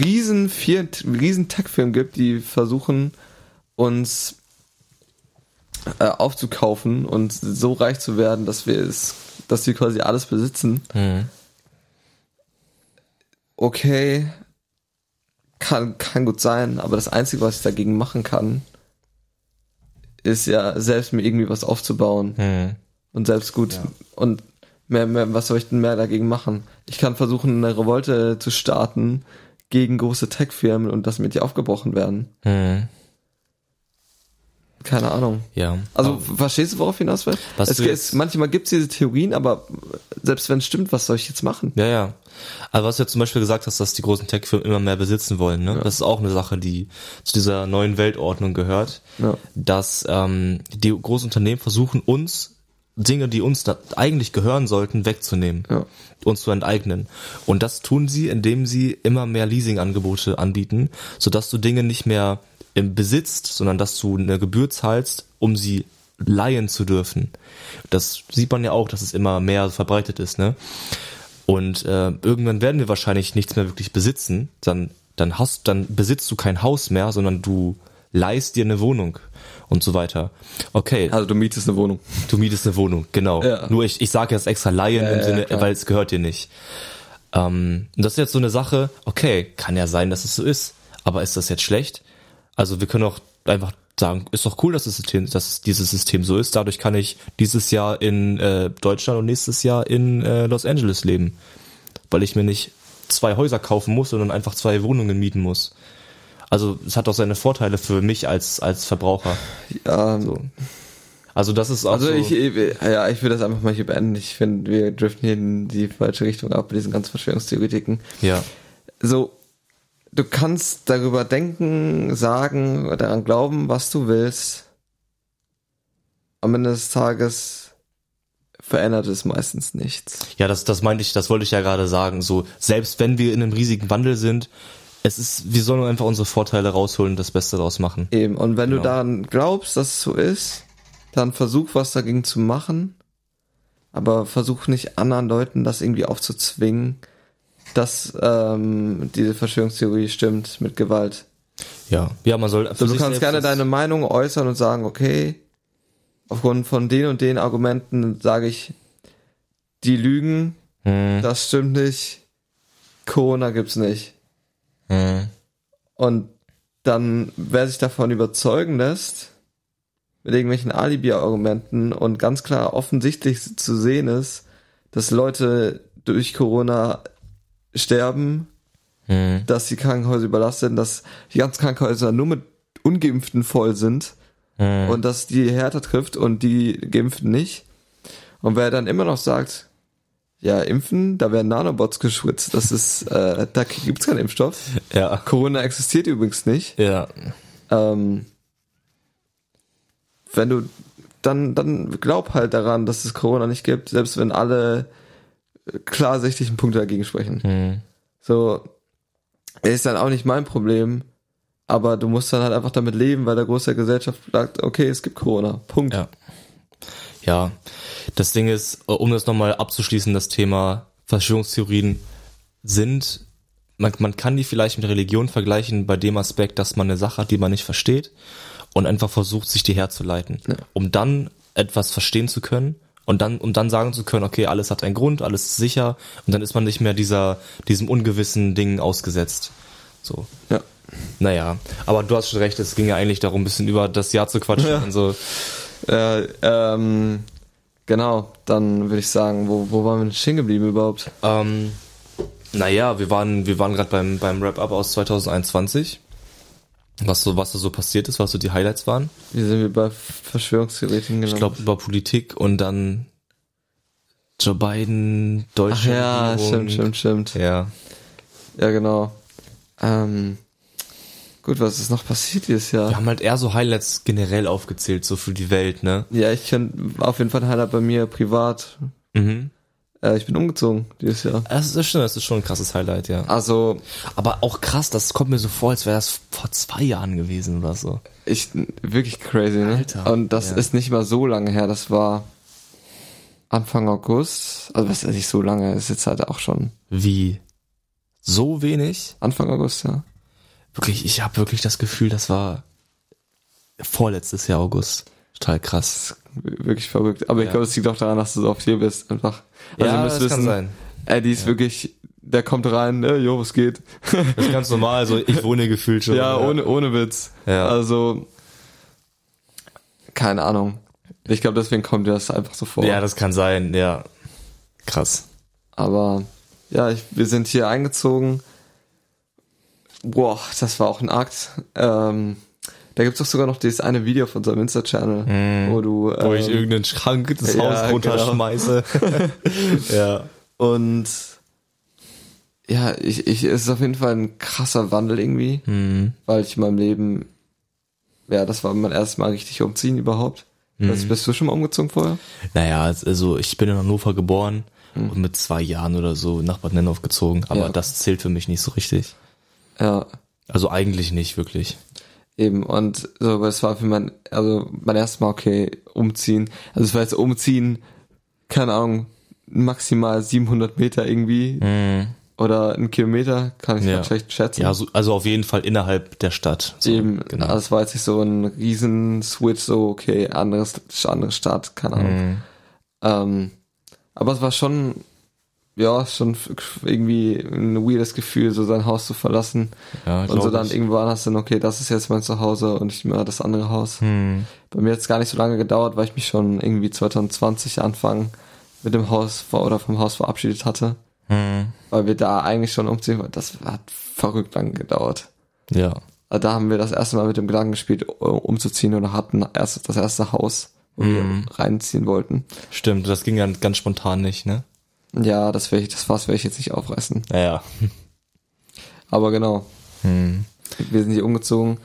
riesen, vier, riesen Tech-Firmen gibt, die versuchen, uns äh, aufzukaufen und so reich zu werden, dass wir es, dass wir quasi alles besitzen. Mhm. Okay, kann, kann gut sein, aber das Einzige, was ich dagegen machen kann, ist ja selbst mir irgendwie was aufzubauen Mhm. und selbst gut Ja. und Mehr, mehr, was soll ich denn mehr dagegen machen? Ich kann versuchen, eine Revolte zu starten gegen große Tech-Firmen und das mit dir aufgebrochen werden. Hm. Keine Ahnung. Ja. Also verstehst du, worauf hinaus will? Was Es, du es, jetzt- manchmal gibt es diese Theorien, aber selbst wenn es stimmt, was soll ich jetzt machen? Ja, ja. Aber was du ja zum Beispiel gesagt hast, dass die großen Tech-Firmen immer mehr besitzen wollen, ne? Das ist auch eine Sache, die zu dieser neuen Weltordnung gehört. Ja. Dass ähm, die großen Unternehmen versuchen, uns Dinge, die uns da eigentlich gehören sollten, wegzunehmen. Ja. Uns zu enteignen. Und das tun sie, indem sie immer mehr Leasingangebote anbieten, sodass du Dinge nicht mehr im besitzt, sondern dass du eine Gebühr zahlst, um sie leihen zu dürfen. Das sieht man ja auch, dass es immer mehr verbreitet ist, ne? Und äh, irgendwann werden wir wahrscheinlich nichts mehr wirklich besitzen. Dann, dann hast, dann besitzt du kein Haus mehr, sondern du leihst dir eine Wohnung und so weiter. Okay, Also du mietest eine Wohnung. du mietest eine Wohnung, genau. Ja. Nur ich, ich sage jetzt extra leihen Ja, im ja, Sinne, klar. weil es gehört dir nicht. Ähm, und das ist jetzt so eine Sache, okay, kann ja sein, dass es so ist, aber ist das jetzt schlecht? Also wir können auch einfach sagen, ist doch cool, dass, das System, dass dieses System so ist. Dadurch kann ich dieses Jahr in äh, Deutschland und nächstes Jahr in äh, Los Angeles leben, weil ich mir nicht zwei Häuser kaufen muss, sondern einfach zwei Wohnungen mieten muss. Also es hat auch seine Vorteile für mich als als Verbraucher. Ja, So. Also das ist auch Also so, ich, ja, ich will das einfach mal hier beenden. Ich finde, wir driften hier in die falsche Richtung ab mit diesen ganzen Verschwörungstheoretiken. ja. So, du kannst darüber denken, sagen, oder daran glauben, was du willst. Am Ende des Tages verändert es meistens nichts. Ja, das, das meinte ich, das wollte ich ja gerade sagen. So, selbst wenn wir in einem riesigen Wandel sind, es ist, wir sollen einfach unsere Vorteile rausholen und das Beste daraus machen. Eben. Und wenn Genau. du daran glaubst, dass es so ist, dann versuch was dagegen zu machen. Aber versuch nicht anderen Leuten das irgendwie aufzuzwingen, dass ähm, diese Verschwörungstheorie stimmt mit Gewalt. Ja, ja, man soll. So, für du kannst gerne deine Meinung äußern und sagen, okay, aufgrund von den und den Argumenten sage ich, die lügen, Hm, das stimmt nicht, Corona gibt's nicht. hm, Und dann, wer sich davon überzeugen lässt, mit irgendwelchen Alibi-Argumenten und ganz klar offensichtlich zu sehen ist, dass Leute durch Corona sterben, hm, dass die Krankenhäuser überlastet sind, dass die ganzen Krankenhäuser nur mit Ungeimpften voll sind hm. und dass die härter trifft und die Geimpften nicht. Und wer dann immer noch sagt, ja, impfen, da werden Nanobots geschwitzt, das ist, äh, da gibt's keinen Impfstoff. Ja, Corona existiert übrigens nicht. ja, Ähm, wenn du dann, dann glaub halt daran, dass es Corona nicht gibt, selbst wenn alle klarsichtigen Punkte dagegen sprechen. hm. So, ist dann auch nicht mein Problem, aber du musst dann halt einfach damit leben, weil der Großteil der Gesellschaft sagt, okay, es gibt Corona. Punkt. Ja. Ja, das Ding ist, äh, um das nochmal abzuschließen, das Thema Verschwörungstheorien sind, man, man kann die vielleicht mit Religion vergleichen bei dem Aspekt, dass man eine Sache hat, die man nicht versteht und einfach versucht, sich die herzuleiten, um dann etwas verstehen zu können und dann, um dann sagen zu können, okay, alles hat einen Grund, alles ist sicher und dann ist man nicht mehr dieser, diesem ungewissen Ding ausgesetzt. So. Ja. Naja, aber du hast schon recht, es ging ja eigentlich darum, ein bisschen über das Jahr zu quatschen Ja. und so. Äh, ähm, genau, dann würde ich sagen, wo, wo waren wir denn stehen geblieben überhaupt? Ähm, naja, wir waren, wir waren gerade beim, beim Wrap-Up aus 2021. Was so, was da so passiert ist, was so die Highlights waren. Wie sind wir bei Verschwörungstheoretiken Ich glaube über Politik und dann Joe Biden, Ach deutsche ja, Regierung. stimmt, stimmt, stimmt. Ja. Ja, genau. Ähm, gut, was ist noch passiert dieses Jahr? Wir haben halt eher so Highlights generell aufgezählt, so für die Welt, ne? Ja, ich kann auf jeden Fall ein Highlight bei mir privat. Mhm. Äh, ich bin umgezogen dieses Jahr. Das ist schon, das ist schon ein krasses Highlight, ja. Also, Aber auch krass, das kommt mir so vor, als wäre das vor zwei Jahren gewesen oder so. ich wirklich crazy, ne? Alter, Und das ja. ist nicht mal so lange her, das war Anfang August. Also was ist nicht so lange, ist jetzt halt auch schon Wie? So wenig? Anfang August, ja. Wirklich, ich habe wirklich das Gefühl, das war vorletztes Jahr August. Total krass. Wirklich verrückt. Aber ich Ja. glaube, es liegt auch daran, dass du so oft hier bist, einfach. Also ihr müsst wissen, Eddie ist wirklich, der kommt rein, ne, jo, was geht? Das ist ganz normal, also ich wohne gefühlt schon. ja, ohne, ohne Witz. Ja. Also, keine Ahnung. Ich glaube, deswegen kommt dir das einfach so vor. Ja, das kann sein, ja. Krass. Aber ja, ich, wir sind hier eingezogen. Boah, das war auch ein Akt. Ähm, da gibt's doch sogar noch dieses eine Video von unserem Insta-Channel, wo du. Ähm, Wo ich irgendeinen Schrank des ja, Hauses runterschmeiße. ja. und ja, ich, ich, es ist auf jeden Fall ein krasser Wandel irgendwie, Mhm. weil ich in meinem Leben, ja, das war mein erstes Mal richtig umziehen überhaupt. Also, bist du schon mal umgezogen vorher? Naja, also ich bin in Hannover geboren und mit zwei Jahren oder so nach Bad Nennhoff gezogen, aber Ja. das zählt für mich nicht so richtig. Ja, Also eigentlich nicht wirklich. Eben, und so, aber es war für mein, also mein erstes Mal, okay, umziehen. Also es war jetzt umziehen, keine Ahnung, maximal 700 Meter irgendwie oder ein Kilometer, kann ich Ja. ja. schlecht schätzen. Ja, so, also auf jeden Fall innerhalb der Stadt. So, Eben, genau. also es war jetzt nicht so ein riesen Switch, so, okay, anderes, andere Stadt, keine Ahnung. Mhm. Ähm, aber es war schon, ja, schon irgendwie ein weirdes Gefühl, so sein Haus zu verlassen. Ja, und so dann ich. irgendwann hast du dann, okay, das ist jetzt mein Zuhause und nicht mehr das andere Haus. Hm. Bei mir hat es gar nicht so lange gedauert, weil ich mich schon irgendwie 2020 Anfang mit dem Haus oder vom Haus verabschiedet hatte. Hm. Weil wir da eigentlich schon umziehen wollten. Das hat verrückt lange gedauert. Ja. Also da haben wir das erste Mal mit dem Gedanken gespielt, umzuziehen oder hatten erst das erste Haus, wo wir reinziehen wollten. Stimmt, das ging dann ganz spontan nicht, ne? Ja, das ich, das Fass werde ich jetzt nicht aufreißen. Naja. Aber genau, Hm. wir sind hier umgezogen.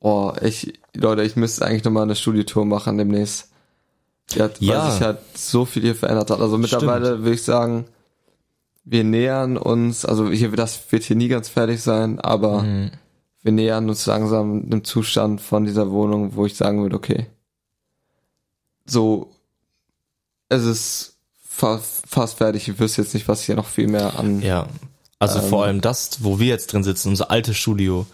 Oh, ich, Leute, ich müsste eigentlich nochmal eine Studiotour machen demnächst. Ja, Ja. weil sich halt so viel hier verändert hat. Also mittlerweile würde ich sagen, wir nähern uns, also hier, das wird hier nie ganz fertig sein, aber Mhm. wir nähern uns langsam einem Zustand von dieser Wohnung, wo ich sagen würde, okay, so, es ist fast fertig. Ich wüsste jetzt nicht, was hier noch viel mehr an. Ja. Also Ähm. vor allem das, wo wir jetzt drin sitzen, unser altes Studio,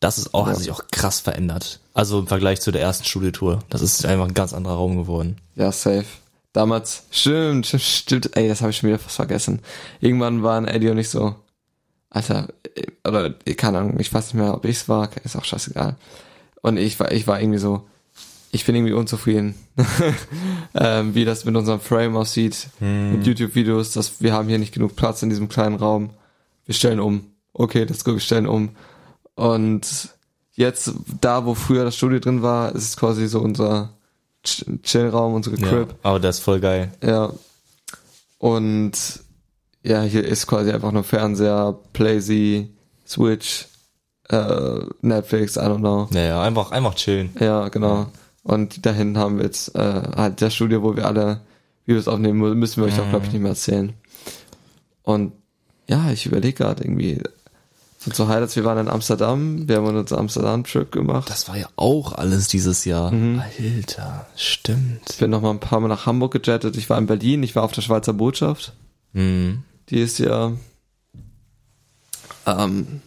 das ist auch, Ja. hat sich auch krass verändert. Also im Vergleich zu der ersten Studiotour. Das ist einfach ein ganz anderer Raum geworden. Ja, safe. Damals, stimmt, stimmt, stimmt, ey, das habe ich schon wieder fast vergessen. Irgendwann waren Eddie und ich so, Alter, äh, oder keine Ahnung, ich weiß nicht mehr, ob ich's war, ist auch scheißegal. Und ich war, ich war irgendwie so, ich bin irgendwie unzufrieden, ähm, wie das mit unserem Frame aussieht, mit YouTube-Videos, dass wir haben hier nicht genug Platz in diesem kleinen Raum. Wir stellen um. Okay, go, wir stellen um. Und jetzt, da wo früher das Studio drin war, ist es quasi so unser Ch- Chillraum, unsere Ja. Crib. Aber das ist voll geil. Ja. Und ja, hier ist quasi einfach nur Fernseher, Playsee, Switch, äh, Netflix, I don't know. Naja, einfach, einfach chillen. Ja, genau. Und da hinten haben wir jetzt äh, halt das Studio, wo wir alle Videos aufnehmen, mü- müssen wir euch auch, glaube ich, nicht mehr erzählen. Und ja, ich überlege gerade irgendwie, so Highlights, wir waren in Amsterdam, wir haben unseren Amsterdam-Trip gemacht. Das war ja auch alles dieses Jahr. Mhm. Alter, stimmt. Ich bin noch mal ein paar Mal nach Hamburg gejettet, ich war in Berlin, ich war auf der Schweizer Botschaft. Hm. Die ist ja ähm,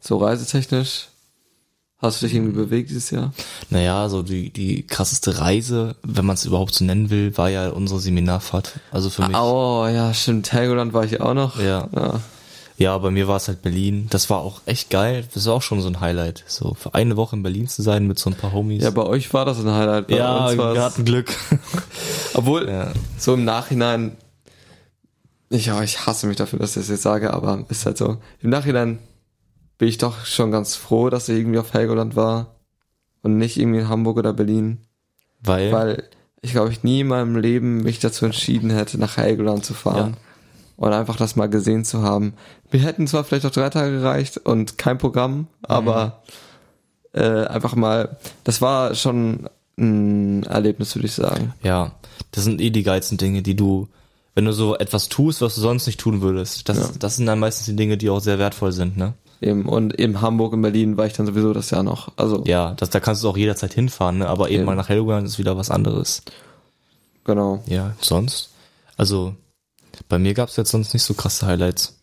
so reisetechnisch. Hast du dich irgendwie bewegt dieses Jahr? Naja, so die, die krasseste Reise, wenn man es überhaupt so nennen will, war ja unsere Seminarfahrt. Also für mich. Oh, ja, stimmt. Helgoland war ich auch noch. Ja. ja. Ja, bei mir war es halt Berlin. Das war auch echt geil. Das war auch schon so ein Highlight. So für eine Woche in Berlin zu sein mit so ein paar Homies. Ja, bei euch war das ein Highlight. Bei ja uns wir hatten Glück. Obwohl, ja. so im Nachhinein, ich, ja, ich hasse mich dafür, dass ich das jetzt sage, aber ist halt so. Im Nachhinein bin ich doch schon ganz froh, dass ich irgendwie auf Helgoland war und nicht irgendwie in Hamburg oder Berlin. Weil, Weil ich glaube, ich nie in meinem Leben mich dazu entschieden hätte, nach Helgoland zu fahren. Und einfach das mal gesehen zu haben. Wir hätten zwar vielleicht auch drei Tage gereicht und kein Programm, aber äh, einfach mal, das war schon ein Erlebnis, würde ich sagen. ja, das sind eh die geilsten Dinge, die du, wenn du so etwas tust, was du sonst nicht tun würdest. Das, Ja. das sind dann meistens die Dinge, die auch sehr wertvoll sind, ne? Eben, und in Hamburg und Berlin war ich dann sowieso das Jahr noch. Also, Ja, das, da kannst du auch jederzeit hinfahren, ne? Aber eben Eben. mal nach Helgoland ist wieder was anderes. genau. Ja, sonst? Also, bei mir gab's jetzt sonst nicht so krasse Highlights.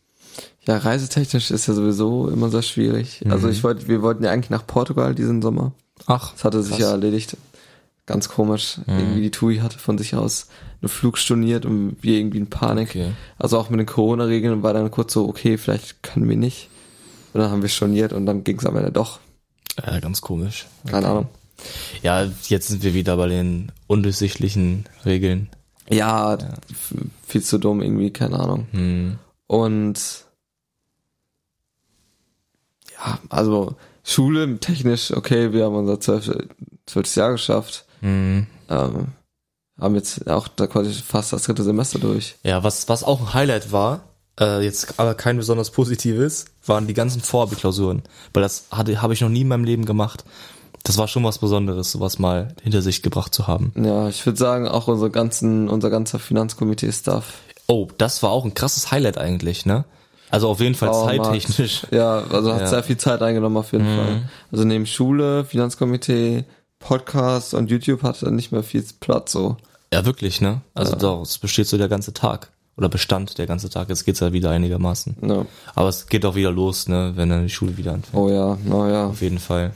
Ja, reisetechnisch ist ja sowieso immer sehr schwierig. Also ich wollte, wir wollten ja eigentlich nach Portugal diesen Sommer. Ach, Das hatte sich Krass. ja erledigt. Ganz komisch. Irgendwie die TUI hatte von sich aus einen Flug storniert und wir irgendwie in Panik. Okay. Also auch mit den Corona-Regeln war dann kurz so, okay, vielleicht können wir nicht. Und dann haben wir storniert und dann ging es am Ende doch. äh, ganz komisch. Keine Ahnung. Ja, jetzt sind wir wieder bei den undurchsichtlichen Regeln. Ja, f- viel zu dumm irgendwie, keine Ahnung. Hm. Und ja, also Schule technisch, okay, wir haben unser zwölftes zwölftes Jahr geschafft. Hm. Ähm, haben jetzt auch da quasi fast das dritte Semester durch. Ja, was, was auch ein Highlight war, äh, jetzt aber kein besonders positives, waren die ganzen Vorabklausuren. Weil das hatte, habe ich noch nie in meinem Leben gemacht. Das war schon was Besonderes, sowas mal hinter sich gebracht zu haben. Ja, ich würde sagen, auch unsere ganzen, unser ganzer Finanzkomitee-Stuff. Oh, das war auch ein krasses Highlight eigentlich, ne? Also auf jeden Fall Baumarkt. zeittechnisch. Ja, also hat Ja. sehr viel Zeit eingenommen auf jeden Mhm. Fall. Also neben Schule, Finanzkomitee, Podcast und YouTube hat er nicht mehr viel Platz so. Ja, wirklich, ne? Also daraus besteht so der ganze Tag. Oder bestand der ganze Tag. Jetzt geht's ja wieder einigermaßen. Ja. Aber es geht auch wieder los, ne? Wenn dann die Schule wieder anfängt. Oh ja, na ja. Auf jeden Fall.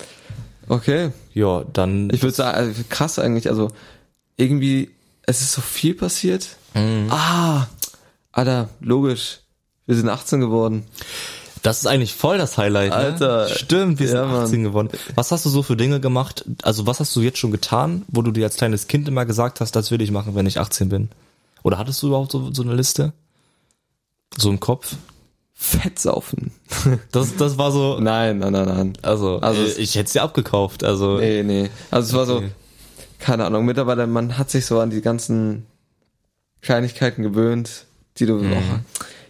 Okay. Ja, dann. Ich würde sagen, also krass eigentlich, also irgendwie, es ist so viel passiert. Mhm. Ah, Alter, logisch. Wir sind 18 geworden. Das ist eigentlich voll das Highlight. Ne? Alter. Stimmt, wir sind Ja, Mann. 18 geworden. Was hast du so für Dinge gemacht? Also was hast du jetzt schon getan, wo du dir als kleines Kind immer gesagt hast, das will ich machen, wenn ich 18 bin? Oder hattest du überhaupt so, so eine Liste? So im Kopf? Fettsaufen. Das, das war so, Nein, nein, nein, nein. also, Also äh, es- ich hätte es dir abgekauft. Also Nee, nee. Also es war so, keine Ahnung, mittlerweile, man hat sich so an die ganzen Kleinigkeiten gewöhnt, die du auch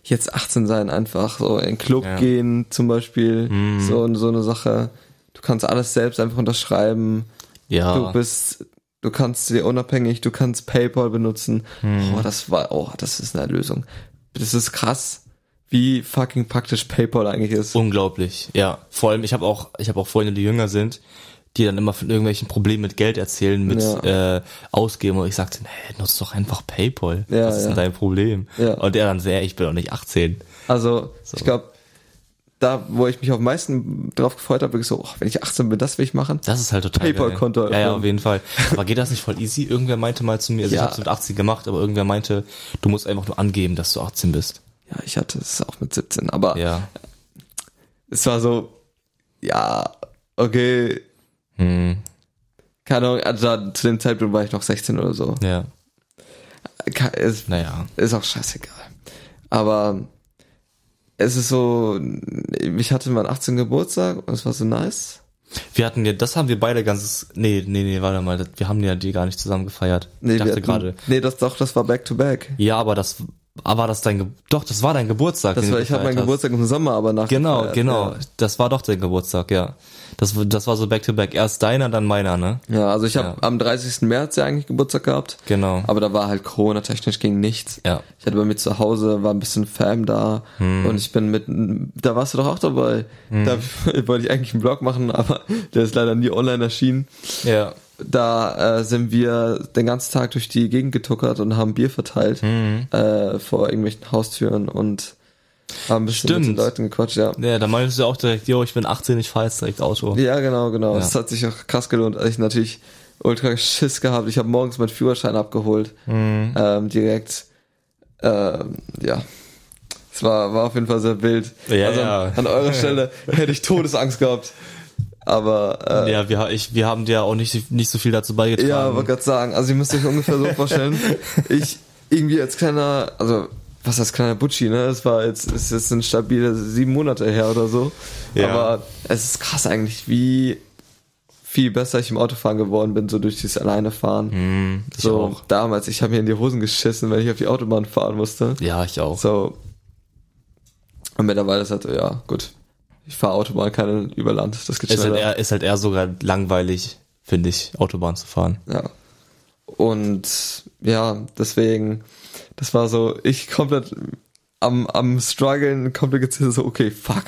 jetzt 18 sein, einfach so in den Club Mhm. Ja. gehen zum Beispiel, Mhm. so, so eine Sache. Du kannst alles selbst einfach unterschreiben. ja. Du bist, du kannst dir unabhängig, du kannst PayPal benutzen. Mhm. Oh, das war, oh, das ist eine Erlösung. Das ist krass, wie fucking praktisch PayPal eigentlich ist. Unglaublich, ja. Vor allem, ich habe auch, ich habe auch Freunde, die jünger sind, die dann immer von irgendwelchen Problemen mit Geld erzählen, mit äh, Ausgeben. Und ich sagte, nee, nutz doch einfach PayPal. Ja, Was ist ja. denn dein Problem? Ja. Und er dann sehr, ich bin doch nicht 18. Also, ich glaube, da, wo ich mich am meisten drauf gefreut habe, wirklich so, oh, wenn ich 18 bin, das will ich machen. Das ist halt total PayPal-Konto. Ja, ja, öffnen. auf jeden Fall. Aber geht das nicht voll easy? Irgendwer meinte mal zu mir, also Ja. ich habe es mit 18 gemacht, aber irgendwer meinte, du musst einfach nur angeben, dass du 18 bist. Ja, ich hatte es auch mit 17, aber Ja. es war so, ja, okay, Hm, keine Ahnung, also zu dem Zeitpunkt war ich noch 16 oder so. ja. Ist, Naja. ist auch scheißegal. Aber es ist so, ich hatte meinen 18. Geburtstag und es war so nice. Wir hatten ja, das haben wir beide ganzes, nee, nee, nee, warte mal, wir haben ja die gar nicht zusammen gefeiert. Nee, ich dachte hatten- gerade. Nee, das doch, das war back to back. Ja, aber das, aber war das dein, Ge doch, das war dein Geburtstag. Das war, ich habe meinen gefeiert. Geburtstag im Sommer aber nach. Genau, genau. Ja. Das war doch dein Geburtstag, ja. Das, war- das war so back to back. Erst deiner, dann meiner, ne? Ja, also ich habe Ja. am 30. März ja eigentlich Geburtstag gehabt. Genau. Aber da war halt Corona-technisch ging nichts. Ja. Ich hatte bei mir zu Hause, war ein bisschen Fam da Hm. und ich bin mit, da warst du doch auch dabei. Da wollte ich eigentlich einen Blog machen, aber der ist leider nie online erschienen. Ja. Da äh, sind wir den ganzen Tag durch die Gegend getuckert und haben Bier verteilt Hm. äh, vor irgendwelchen Haustüren und haben ein bisschen mit den Stimmt. Leuten gequatscht, ja. Ja, da meintest du auch direkt, yo, ich bin 18, ich fahr jetzt direkt Auto. Ja, genau, genau. Ja. Es hat sich auch krass gelohnt. Also ich natürlich ultra Schiss gehabt. Ich habe morgens meinen Führerschein abgeholt. Mhm. Ähm, direkt. Ähm, ja. Es war, war auf jeden Fall sehr wild. Ja, also ja. An, an eurer Stelle hätte ich Todesangst gehabt. Aber äh, Ja, wir, ich, wir haben dir auch nicht, nicht so viel dazu beigetragen. ja, wollte gerade sagen, also ihr müsst euch ungefähr so vorstellen. Ich irgendwie als kleiner, also was heißt kleiner Butschi, ne? Es war jetzt, es ist ein stabile sieben Monate her oder so. Ja. Aber es ist krass eigentlich, wie viel besser ich im Autofahren geworden bin, so durch dieses alleine fahren. Hm, ich so auch. damals, ich habe mir in die Hosen geschissen, wenn ich auf die Autobahn fahren musste. Ja, ich auch. So. Und mittlerweile ist halt, so, ja, gut. Ich fahre Autobahn, keine über Land. Das geht Ist halt, eher, ist halt eher sogar langweilig, finde ich, Autobahn zu fahren. Ja. Und ja, deswegen, das war so, ich komplett am, am struggeln, komplett gezittert, so, okay, fuck,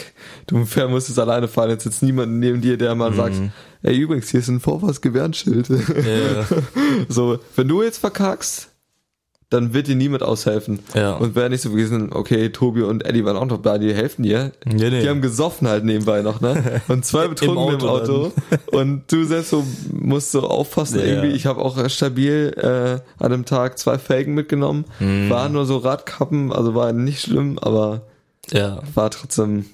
du musst es alleine fahren, jetzt sitzt niemand neben dir, der mal sagt, ey, übrigens, hier ist ein Vorfahrtsgewehrenschild. Ja. so, wenn du jetzt verkackst, dann wird dir niemand aushelfen. Ja. Und wäre nicht so gewesen, okay, Tobi und Eddie waren auch noch da, die helfen dir. Nee, nee. Die haben gesoffen halt nebenbei noch, ne? Und zwei betrunken im Auto Auto. Und du selbst so musst so aufpassen Ja. irgendwie. Ich habe auch stabil äh, an dem Tag zwei Felgen mitgenommen. Mhm. Waren nur so Radkappen, also war nicht schlimm, aber ja. war trotzdem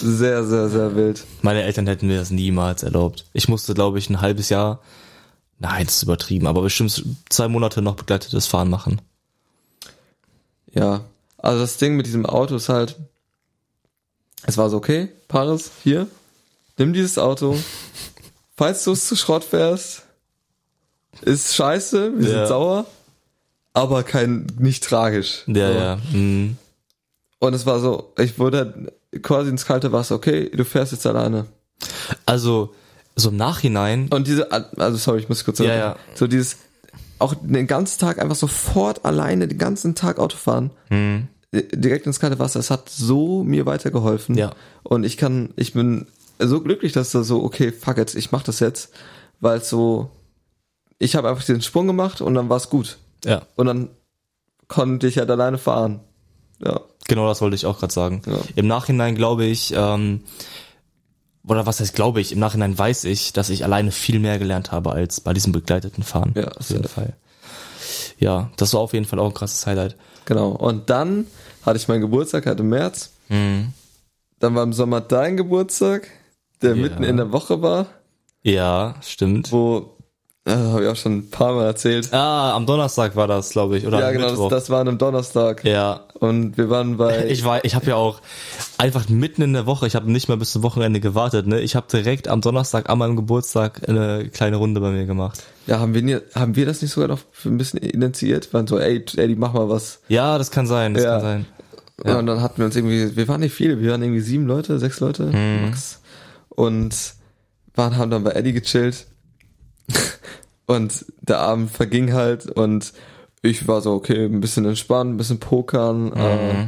sehr, sehr, sehr wild. Meine Eltern hätten mir das niemals erlaubt. Ich musste, glaube ich, ein halbes Jahr Nein, das ist übertrieben, aber bestimmt zwei Monate noch begleitetes Fahren machen. Ja, also das Ding mit diesem Auto ist halt, es war so, okay, Paris, hier, nimm dieses Auto, falls du es zu Schrott fährst, ist scheiße, wir Ja. sind sauer, aber kein, nicht tragisch. Ja, so. ja. Mhm. Und es war so, ich wurde quasi ins kalte Wasser, okay, du fährst jetzt alleine. Also, so im Nachhinein, Und diese, also sorry, ich muss kurz Ja, sagen. ja. So dieses, auch den ganzen Tag einfach sofort alleine, den ganzen Tag Auto fahren, Mhm. direkt ins kalte Wasser, es hat so mir weitergeholfen. Ja. Und ich kann, ich bin so glücklich, dass da so, okay, fuck it, ich mach das jetzt, weil so, ich habe einfach diesen Sprung gemacht und dann war es gut. ja, Und dann konnte ich halt alleine fahren. Ja. genau das wollte ich auch gerade sagen. Ja. Im Nachhinein glaube ich, ähm, oder was heißt glaube ich, im Nachhinein weiß ich, dass ich alleine viel mehr gelernt habe als bei diesem begleiteten Fahren. Ja, auf jeden. Fall. Ja, das war auf jeden Fall auch ein krasses Highlight. Genau. Und dann hatte ich meinen Geburtstag, im März. Mhm. Dann war im Sommer dein Geburtstag, der Ja. mitten in der Woche war, Ja, stimmt. wo, äh, habe ich auch schon ein paar Mal erzählt. Ah, am Donnerstag war das, glaube ich, oder ja, am genau, das, das war an einem Donnerstag. ja, Und wir waren bei, ich war, ich habe ja auch einfach mitten in der Woche, ich habe nicht mal bis zum Wochenende gewartet, ne? Ich habe direkt am Donnerstag an meinem Geburtstag eine kleine Runde bei mir gemacht. ja, haben wir, haben wir das nicht sogar noch für ein bisschen initiiert? Wir waren so, ey, Eddie, mach mal was. Ja, das kann sein, das Ja. kann sein. Ja. Und dann hatten wir uns irgendwie, wir waren nicht viele, wir waren irgendwie sieben Leute, sechs Leute, Mhm. max. Und waren, haben dann bei Eddie gechillt. Und der Abend verging halt und ich war so, okay, ein bisschen entspannen, ein bisschen pokern, Mhm. äh,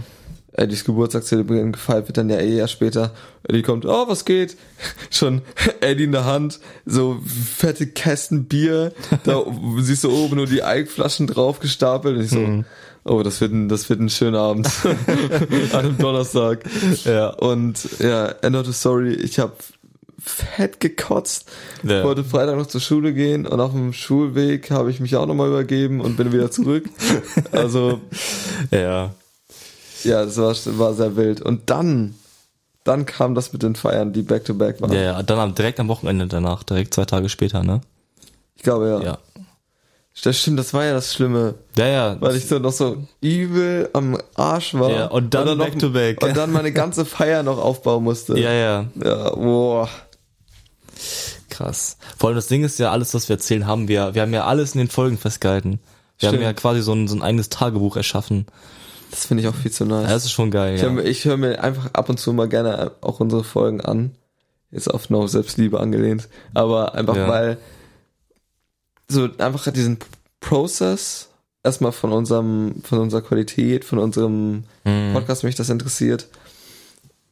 Eddies Geburtstag zelebrieren, gefeiert wird dann ja eh erst später. Eddie kommt, oh, was geht? Schon Eddie in der Hand, so fette Kästen Bier, da siehst du oben nur die Eigenflaschen drauf gestapelt und ich so, Mhm. oh, das wird ein, das wird ein schöner Abend. An einem Donnerstag. Ja. Und ja, end of the story, ich habe fett gekotzt. Ja. Wollte Freitag noch zur Schule gehen und auf dem Schulweg habe ich mich auch nochmal übergeben und bin wieder zurück. also, Ja. ja, das war, war sehr wild. Und dann, dann kam das mit den Feiern, die back-to-back waren. Ja, ja, dann direkt am Wochenende danach, direkt zwei Tage später, ne? Ich glaube, ja. Ja. Das stimmt, das war ja das Schlimme. Ja, ja. Weil ich so noch so übel am Arsch war. Ja, und dann noch, back-to-back. Und dann meine ganze Feier noch aufbauen musste. ja, ja. Ja, boah. Krass. Vor allem das Ding ist ja, alles, was wir erzählen, haben wir, wir haben ja alles in den Folgen festgehalten. Wir haben Stimmt. ja quasi so ein, so ein eigenes Tagebuch erschaffen. Das finde ich auch viel zu nice. Ja, das ist schon geil, Ich ja. höre hör mir einfach ab und zu mal gerne auch unsere Folgen an. Jetzt auf No Selbstliebe angelehnt. Aber einfach Ja. weil so einfach diesen Prozess erstmal von unserem, von unserer Qualität, von unserem Mhm. Podcast mich das interessiert.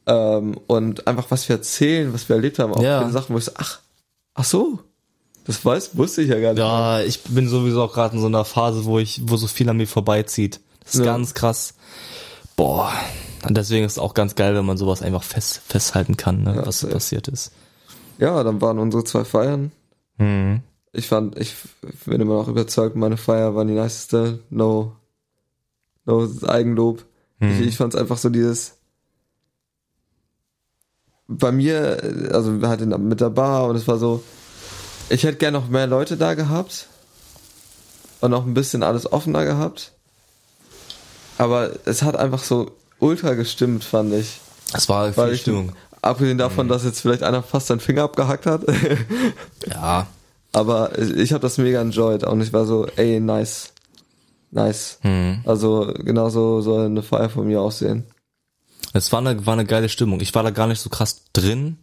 Ähm, und einfach was wir erzählen, was wir erlebt haben, auch Ja. viele Sachen, wo ich so, ach, ach so, das weiß, wusste ich ja gar nicht. Ja, ich bin sowieso auch gerade in so einer Phase, wo ich, wo so viel an mir vorbeizieht. Das ist Ja. ganz krass. Boah. Und deswegen ist es auch ganz geil, wenn man sowas einfach fest, festhalten kann, ne, Ja, was so passiert ist. Ja, dann waren unsere zwei Feiern. Mhm. Ich fand, ich bin immer noch überzeugt, meine Feier war die niceste. No, no Eigenlob. Mhm. Ich, ich fand es einfach so dieses, bei mir, also wir hatten mit der Bar und es war so, ich hätte gern noch mehr Leute da gehabt und noch ein bisschen alles offener gehabt. Aber es hat einfach so ultra gestimmt, fand ich. Das war Weil viel ich, Stimmung. abgesehen davon, dass jetzt vielleicht einer fast seinen Finger abgehackt hat. Ja. Aber ich habe das mega enjoyed und ich war so, ey, nice. Nice. Mhm. Also genauso soll eine Feier von mir aussehen. Es war eine, war eine geile Stimmung. Ich war da gar nicht so krass drin.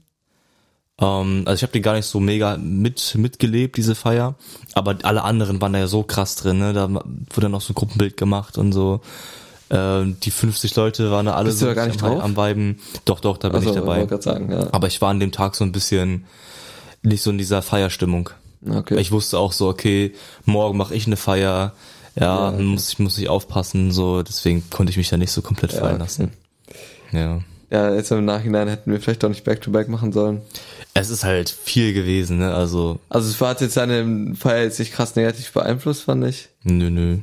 Ähm, also ich habe die gar nicht so mega mit mitgelebt, diese Feier. Aber alle anderen waren da ja so krass drin. Ne? Da wurde noch so ein Gruppenbild gemacht und so. Ähm, die 50 Leute waren da alle Bist du so da gar nicht am, drauf? am Viben. Doch, doch, da bin Also, ich dabei. gerade sagen, ja. Aber ich war an dem Tag so ein bisschen nicht so in dieser Feierstimmung. Okay. Ich wusste auch so, okay, morgen mache ich eine Feier. Ja, Ja, okay. muss ich muss ich aufpassen, so deswegen konnte ich mich da nicht so komplett Ja, fallen okay. Ja. ja, jetzt im Nachhinein hätten wir vielleicht doch nicht Back-to-Back machen sollen. Es ist halt viel gewesen, ne? Also, Also es war hat jetzt seine Feier jetzt nicht krass negativ beeinflusst, fand ich. nö, nö.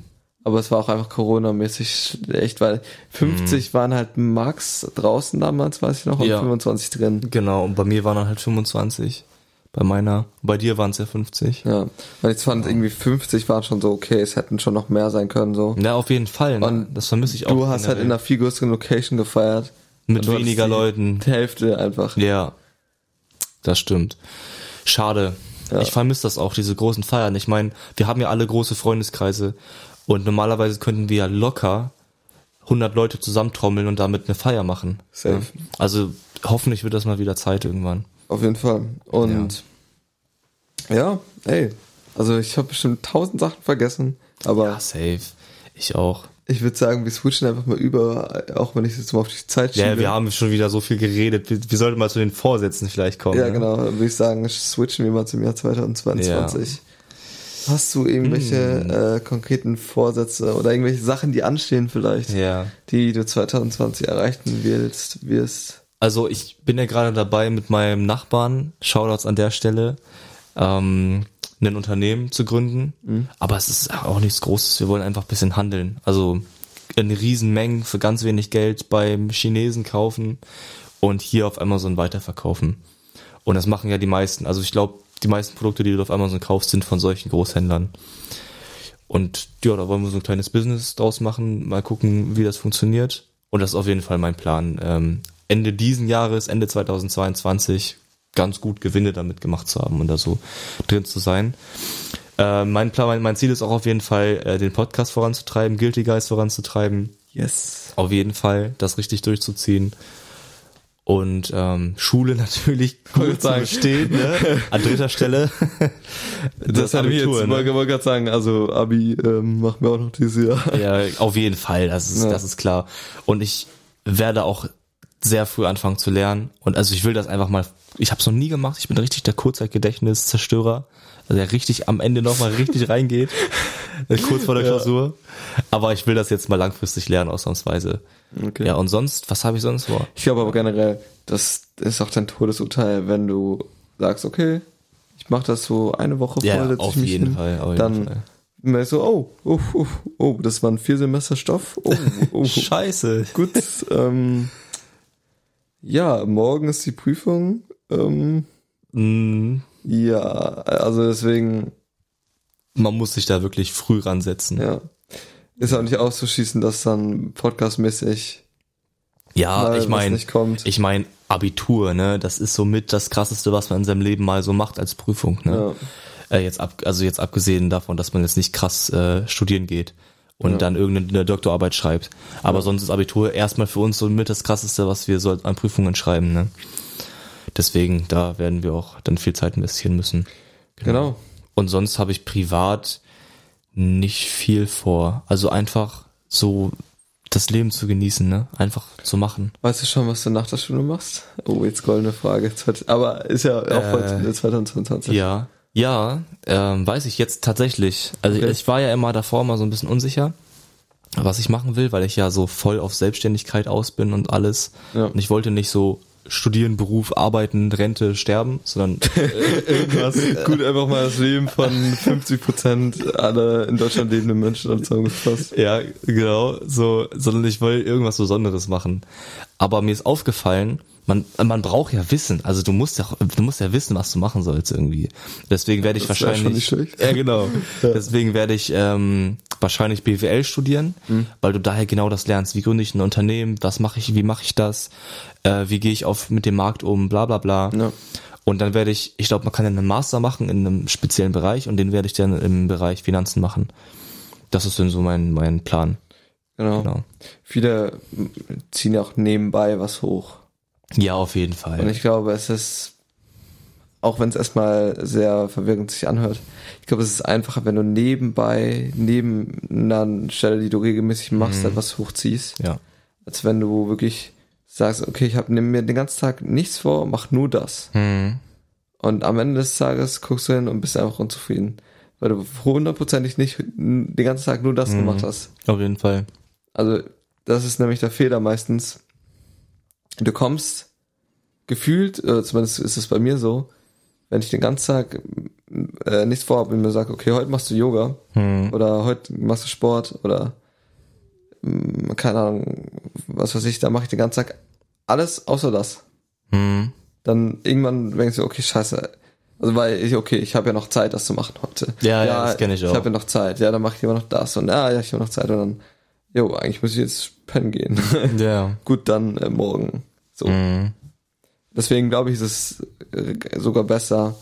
Aber es war auch einfach Corona-mäßig echt, weil 50 waren halt max draußen damals, weiß ich noch, und Ja. 25 drin. Genau, und bei mir waren dann halt 25. bei meiner. Bei dir waren es ja 50. Ja, weil ich fand irgendwie 50 waren schon so okay, es hätten schon noch mehr sein können so. Ja, auf jeden Fall. Ne? Und das vermisse ich auch. Du hast halt in einer viel größeren Location gefeiert. mit weniger hattest die Leuten. Hälfte einfach. Ja, das stimmt. Schade. Ja. Ich vermisse das auch, diese großen Feiern. Ich meine, wir haben ja alle große Freundeskreise und normalerweise könnten wir ja locker 100 Leute zusammentrommeln und damit eine Feier machen. Safe. Also hoffentlich wird das mal wieder Zeit irgendwann. Auf jeden Fall. Und ja, ey, also ich habe bestimmt tausend Sachen vergessen, aber Ja, safe. Ich auch. ich würde sagen, wir switchen einfach mal über, auch wenn ich jetzt mal auf die Zeit schiebe. Ja, wir haben schon wieder so viel geredet. Wir, wir sollten mal zu den Vorsätzen vielleicht kommen. Ja, ne? genau, würde ich sagen, switchen wir mal zum Jahr 2022. Hast du irgendwelche Hm. äh, konkreten Vorsätze oder irgendwelche Sachen, die anstehen vielleicht, Ja. die du 2020 erreichen willst, wirst? Also ich bin ja gerade dabei mit meinem Nachbarn, Shoutouts an der Stelle, ähm, ein Unternehmen zu gründen. Aber es ist auch nichts Großes. Wir wollen einfach ein bisschen handeln. Also in Riesenmengen für ganz wenig Geld beim Chinesen kaufen und hier auf Amazon weiterverkaufen. Und das machen ja die meisten. Also ich glaube, die meisten Produkte, die du auf Amazon kaufst, sind von solchen Großhändlern. Und ja, da wollen wir so ein kleines Business draus machen, mal gucken, wie das funktioniert. Und das ist auf jeden Fall mein Plan. Ähm, Ende diesen Jahres, Ende 2022, ganz gut Gewinne damit gemacht zu haben und da so drin zu sein. Äh, mein Plan, mein, Ziel ist auch auf jeden Fall, äh, den Podcast voranzutreiben, Guilty Guys voranzutreiben. Yes. Auf jeden Fall, das richtig durchzuziehen. Und ähm, Schule natürlich gut sagen. bestehen, ne? An dritter Stelle. Das, hätte ich jetzt, ne? wollte wollte gerade sagen, also Abi ähm, machen wir auch noch dieses Jahr. Ja, auf jeden Fall, das ist, Ja. das ist klar. Und ich werde auch sehr früh anfangen zu lernen. Und also ich will das einfach mal, ich habe es noch nie gemacht, ich bin richtig der Kurzzeitgedächtniszerstörer, also der richtig am Ende nochmal richtig reingeht, äh, kurz vor der Ja. Klausur. Aber ich will das jetzt mal langfristig lernen, ausnahmsweise. Okay. Ja, und sonst, was habe ich sonst vor? Ich glaube aber generell, das ist auch dein Todesurteil, wenn du sagst, okay, ich mache das so eine Woche Ja, setz auf jeden hin, Fall, auf jeden dann Fall. merkst du, oh, oh, oh, oh, das waren vier Semester Stoff. Oh, oh, Scheiße. gut. Ähm, ja, morgen ist die Prüfung. Ähm, Mm, ja, also deswegen, Man muss sich da wirklich früh ransetzen. ja. Ist auch nicht auszuschließen, dass dann podcastmäßig Ja, ich meine, ich meine Abitur, ne, das ist somit das krasseste, was man in seinem Leben mal so macht als Prüfung, ne? Äh, jetzt ab, also jetzt abgesehen davon, dass man jetzt nicht krass äh, studieren geht und Ja. dann irgendeine Doktorarbeit schreibt. Aber sonst ist Abitur erstmal für uns somit das krasseste, was wir so an Prüfungen schreiben, ne? Deswegen, da werden wir auch dann viel Zeit investieren müssen. Genau. Und sonst habe ich privat nicht viel vor. Also einfach so das Leben zu genießen, ne? Einfach zu machen. Weißt du schon, was du nach der Schule machst? Oh, jetzt goldene Frage. Aber ist ja auch Äh, bald 2022. Ja, ja, ähm, weiß ich jetzt tatsächlich. Also Okay. ich war ja immer davor mal so ein bisschen unsicher, was ich machen will, weil ich ja so voll auf Selbstständigkeit aus bin und alles. Ja. Und ich wollte nicht so studieren, Beruf, arbeiten, Rente, sterben, sondern äh, irgendwas. Gut, einfach mal das Leben von 50 Prozent aller in Deutschland lebenden Menschen zusammengefasst. Ja, genau, so, sondern ich will irgendwas Besonderes machen. Aber mir ist aufgefallen, man, man braucht ja Wissen. Also du musst ja, du musst ja wissen, was du machen sollst irgendwie. Deswegen werde ich Das wär schon wahrscheinlich, nicht schlecht. ja genau. Deswegen werde ich ähm, wahrscheinlich BWL studieren, Mhm. weil du daher genau das lernst. Wie gründe ich ein Unternehmen? Was mache ich? Wie mache ich das? Äh, wie gehe ich auf mit dem Markt um? Bla bla bla. Ja. Und dann werde ich, ich glaube, man kann einen Master machen in einem speziellen Bereich und den werde ich dann im Bereich Finanzen machen. Das ist dann so mein, mein Plan. Genau. Genau. Viele ziehen ja auch nebenbei was hoch. Ja, auf jeden Fall. Und ich glaube, es ist, auch wenn es erstmal sehr verwirrend sich anhört, ich glaube, es ist einfacher, wenn du nebenbei, neben einer Stelle, die du regelmäßig machst, etwas hochziehst, ja. als wenn du wirklich sagst, okay, ich habe mir den ganzen Tag nichts vor, mach nur das. Hm. Und am Ende des Tages guckst du hin und bist einfach unzufrieden. Weil du hundertprozentig nicht den ganzen Tag nur das gemacht hast. Auf jeden Fall. Also, das ist nämlich der Fehler meistens. Du kommst gefühlt, äh, zumindest ist es bei mir so, wenn ich den ganzen Tag äh, nichts vorhabe und mir sage, okay, heute machst du Yoga Hm. oder heute machst du Sport oder mh, keine Ahnung, was weiß ich, da mache ich den ganzen Tag alles außer das Hm. dann irgendwann denkst du, okay, scheiße, Also weil ich, okay, ich habe ja noch Zeit, das zu machen heute. Ja, ja, das kenn ich auch. Ich habe ja noch Zeit. Ja, dann mache ich immer noch das und ah, ja, ich habe noch Zeit und dann, jo, eigentlich muss ich jetzt pennen gehen. Ja. Gut, dann äh, morgen. So. Mhm. Deswegen glaube ich, ist es äh, sogar besser,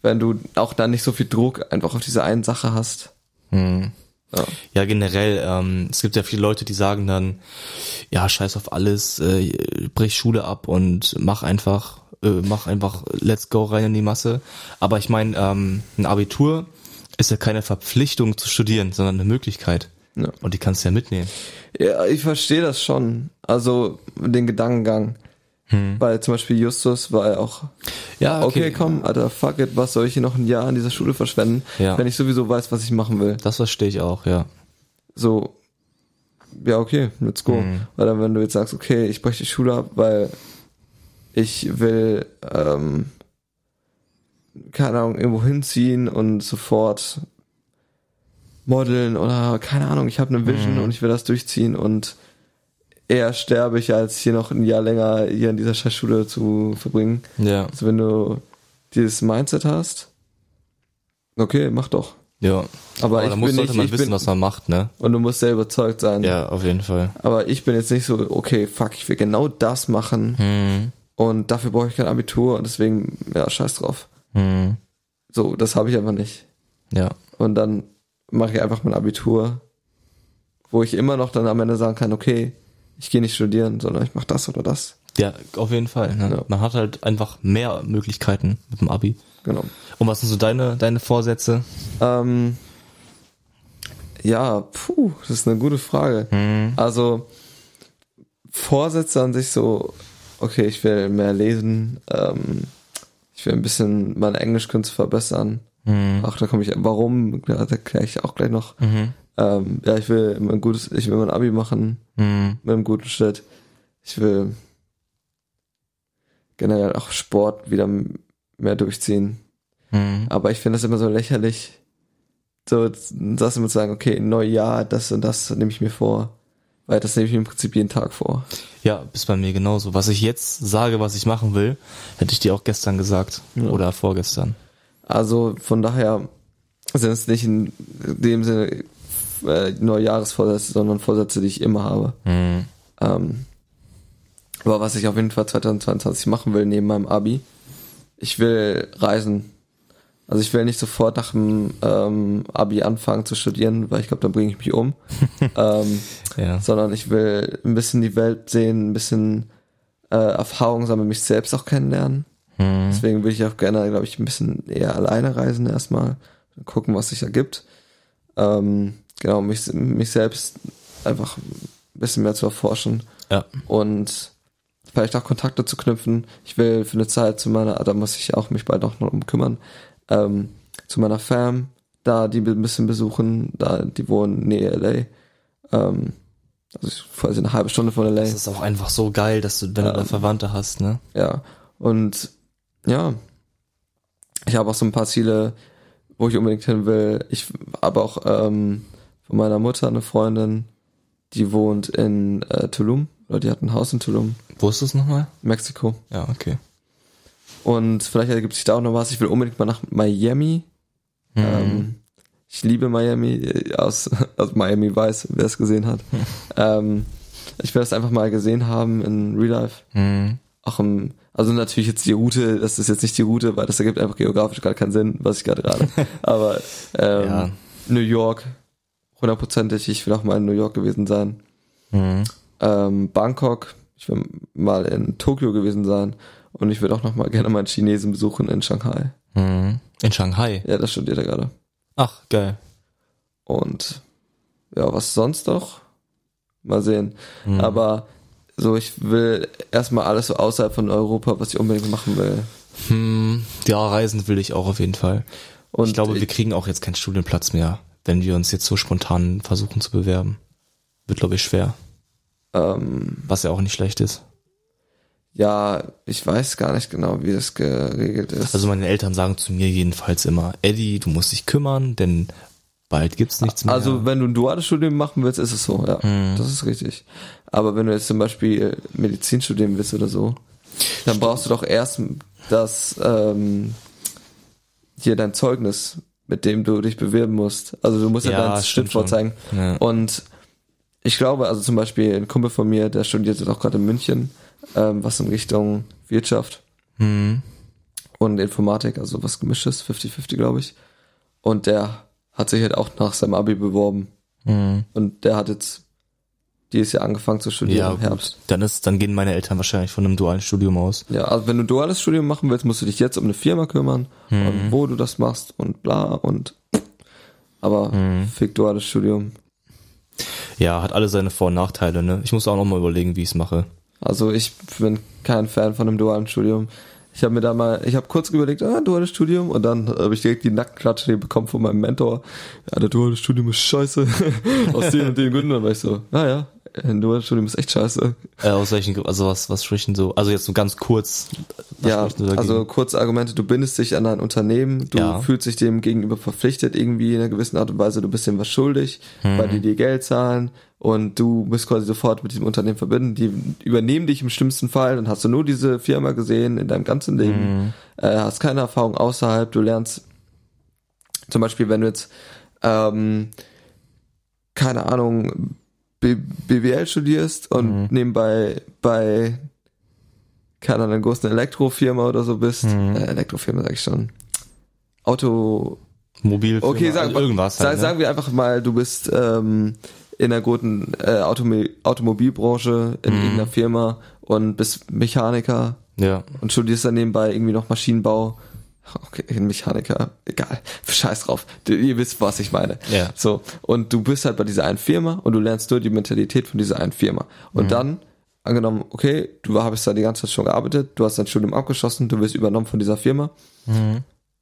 wenn du auch dann nicht so viel Druck einfach auf diese einen Sache hast. Mhm. Ja. Ja, generell, ähm, es gibt ja viele Leute, die sagen dann, ja, scheiß auf alles, äh, brich Schule ab und mach einfach, äh, mach einfach, let's go rein in die Masse. Aber ich meine, ähm, ein Abitur ist ja keine Verpflichtung zu studieren, sondern eine Möglichkeit. Ja. Und die kannst du ja mitnehmen. Ja, ich verstehe das schon. Also den Gedankengang. Weil zum Beispiel Justus war ja auch, Ja, okay, komm, Alter, fuck it, was soll ich hier noch ein Jahr an dieser Schule verschwenden, Ja. wenn ich sowieso weiß, was ich machen will. Das verstehe ich auch, ja. So, ja, okay, let's go. Mhm. Weil dann, wenn du jetzt sagst, okay, ich breche die Schule ab, weil ich will, ähm, keine Ahnung, irgendwo hinziehen und sofort modeln oder keine Ahnung, ich habe eine Vision Mhm. und ich will das durchziehen und eher sterbe ich, als hier noch ein Jahr länger hier in dieser Scheißschule zu verbringen. Ja. Also wenn du dieses Mindset hast, okay, mach doch. Ja. Aber, Aber ich da muss bin sollte nicht, man wissen, bin, was man macht, ne? und du musst sehr überzeugt sein. Ja, auf jeden Fall. Aber ich bin jetzt nicht so, okay, fuck, ich will genau das machen Hm. und dafür brauche ich kein Abitur und deswegen, ja, scheiß drauf. Hm. So, das habe ich einfach nicht. Ja. Und dann mache ich einfach mein Abitur, wo ich immer noch dann am Ende sagen kann, okay, ich gehe nicht studieren, sondern ich mache das oder das. Ja, auf jeden Fall. Ne? Ja. Man hat halt einfach mehr Möglichkeiten mit dem Abi. Genau. Und was sind so deine, deine Vorsätze? Ähm, ja, puh, das ist eine gute Frage. Hm. Also Vorsätze an sich so, okay, ich will mehr lesen, ähm, ich will ein bisschen meine Englischkünste verbessern. Hm. Ach, da komme ich, warum, da erkläre ich auch gleich noch. Mhm. Ähm, ja, ich will ein gutes, ich will mein Abi machen Hm. mit einem guten Schritt. Ich will generell auch Sport wieder mehr durchziehen. Hm. Aber ich finde das immer so lächerlich, so das immer zu sagen, okay, Neujahr, das und das nehme ich mir vor. Weil das nehme ich mir im Prinzip jeden Tag vor. Ja, ist bei mir genauso. Was ich jetzt sage, was ich machen will, hätte ich dir auch gestern gesagt. Ja. Oder vorgestern. Also von daher sind es nicht in dem Sinne äh, Neujahresvorsätze, sondern Vorsätze, die ich immer habe. Hm. Ähm, aber was ich auf jeden Fall 2022 machen will, neben meinem Abi, ich will reisen. Also ich will nicht sofort nach dem ähm, Abi anfangen zu studieren, weil ich glaube, dann bringe ich mich um. ähm, Ja. sondern ich will ein bisschen die Welt sehen, ein bisschen äh, Erfahrung sammeln, mich selbst auch kennenlernen. Hm. Deswegen will ich auch gerne, glaube ich, ein bisschen eher alleine reisen erstmal, gucken, was sich ergibt. Ähm, genau, mich, mich selbst einfach ein bisschen mehr zu erforschen Ja. und vielleicht auch Kontakte zu knüpfen. Ich will für eine Zeit zu meiner, da muss ich auch mich bald noch mal um kümmern, ähm, zu meiner Fam, da die ein bisschen besuchen, da die wohnen nähe LA. Ähm, also ich quasi eine halbe Stunde von LA. Das ist auch einfach so geil, dass du, wenn du da Ähm. Verwandte hast, ne? Ja. Und ja, ich habe auch so ein paar Ziele, wo ich unbedingt hin will. Ich habe auch ähm, von meiner Mutter eine Freundin, die wohnt in äh, Tulum, oder die hat ein Haus in Tulum, Wo ist das nochmal? Mexiko. Ja, okay. Und vielleicht ergibt sich da auch noch was. Ich will unbedingt mal nach Miami. Hm. Ähm, ich liebe Miami, aus, aus Miami weiß, wer es gesehen hat. ähm, ich will das einfach mal gesehen haben in Real Life. Hm. auch im, also natürlich jetzt die Route, das ist jetzt nicht die Route, weil das ergibt einfach geografisch gar keinen Sinn, was ich gerade gerade. Aber ähm, Ja. New York, hundertprozentig, ich will auch mal in New York gewesen sein. Hm. Ähm, Bangkok, ich will mal in Tokio gewesen sein und ich würde auch noch mal gerne mal einen Chinesen besuchen in Shanghai. Hm. In Shanghai. Ja, das studiert er gerade. Ach, geil. Und ja, was sonst noch? Mal sehen. Hm. Aber so, ich will erstmal alles so außerhalb von Europa, was ich unbedingt machen will. Hm. Ja, reisen will ich auch auf jeden Fall. Und ich glaube, wir kriegen auch jetzt keinen Studienplatz mehr, wenn wir uns jetzt so spontan versuchen zu bewerben. Wird, glaube ich, schwer. ähm, Was ja auch nicht schlecht ist. Ja, ich weiß gar nicht genau, wie das geregelt ist. Also meine Eltern sagen zu mir jedenfalls immer, Eddie, du musst dich kümmern, denn bald gibt's nichts mehr. Also, wenn du ein duales Studium machen willst, ist es so, ja. Mhm. Das ist richtig. Aber wenn du jetzt zum Beispiel Medizin studieren willst oder so, dann brauchst du doch erst das, ähm, hier dein Zeugnis, mit dem du dich bewerben musst. Also du musst ja, Ja, stimmt Schritt vorzeigen. Ja. Und ich glaube, also zum Beispiel ein Kumpel von mir, der studiert jetzt auch gerade in München, ähm, was in Richtung Wirtschaft Mhm. und Informatik, also was gemischtes, 50-50 glaube ich. Und der hat sich halt auch nach seinem Abi beworben. Mhm. Und der hat jetzt dieses Jahr angefangen zu studieren Ja, im Herbst. gut. Dann ist, dann gehen meine Eltern wahrscheinlich von einem dualen Studium aus. Ja, also wenn du duales Studium machen willst, musst du dich jetzt um eine Firma kümmern Mhm. und wo du das machst und bla und aber Mhm. fick duales Studium. Ja, hat alle seine Vor- und Nachteile, ne? Ich muss auch noch mal überlegen, wie ich es mache. Also ich bin kein Fan von einem dualen Studium. Ich habe mir da mal, ich habe kurz überlegt, ah, duales Studium und dann habe ich direkt die Nacktklatsche bekommen von meinem Mentor. Ja, der duale Studium ist scheiße. Aus den und den Gründen. Dann war ich so, ah ja, ein duales Studium ist echt scheiße. Äh, aus welchen, also was, was sprechen so, also jetzt so ganz kurz. ja, also kurze Argumente, du bindest dich an ein Unternehmen, du Ja. fühlst dich dem gegenüber verpflichtet irgendwie in einer gewissen Art und Weise, du bist dem was schuldig, Mhm. weil die dir Geld zahlen und du bist quasi sofort mit diesem Unternehmen verbunden, die übernehmen dich im schlimmsten Fall, dann hast du nur diese Firma gesehen in deinem ganzen Leben, Mhm. äh, hast keine Erfahrung außerhalb, du lernst zum Beispiel, wenn du jetzt ähm, keine Ahnung, B BWL studierst und Mhm. nebenbei bei keine Ahnung, einer großen Elektrofirma oder so bist, Mhm. äh, Elektrofirma sag ich schon, Auto, Mobil, okay, sagen, also irgendwas. halt, ne? sagen wir einfach mal, du bist ähm, in der guten äh, Automi Automobilbranche in Mhm. irgendeiner Firma und bist Mechaniker Ja. und studierst dann nebenbei irgendwie noch Maschinenbau. Okay, ein Mechaniker, egal, scheiß drauf. Du, ihr wisst, was ich meine. Ja. So, und du bist halt bei dieser einen Firma und du lernst nur die Mentalität von dieser einen Firma. Und dann, angenommen, okay, du hast da die ganze Zeit schon gearbeitet, du hast dein Studium abgeschlossen, du wirst übernommen von dieser Firma Mhm.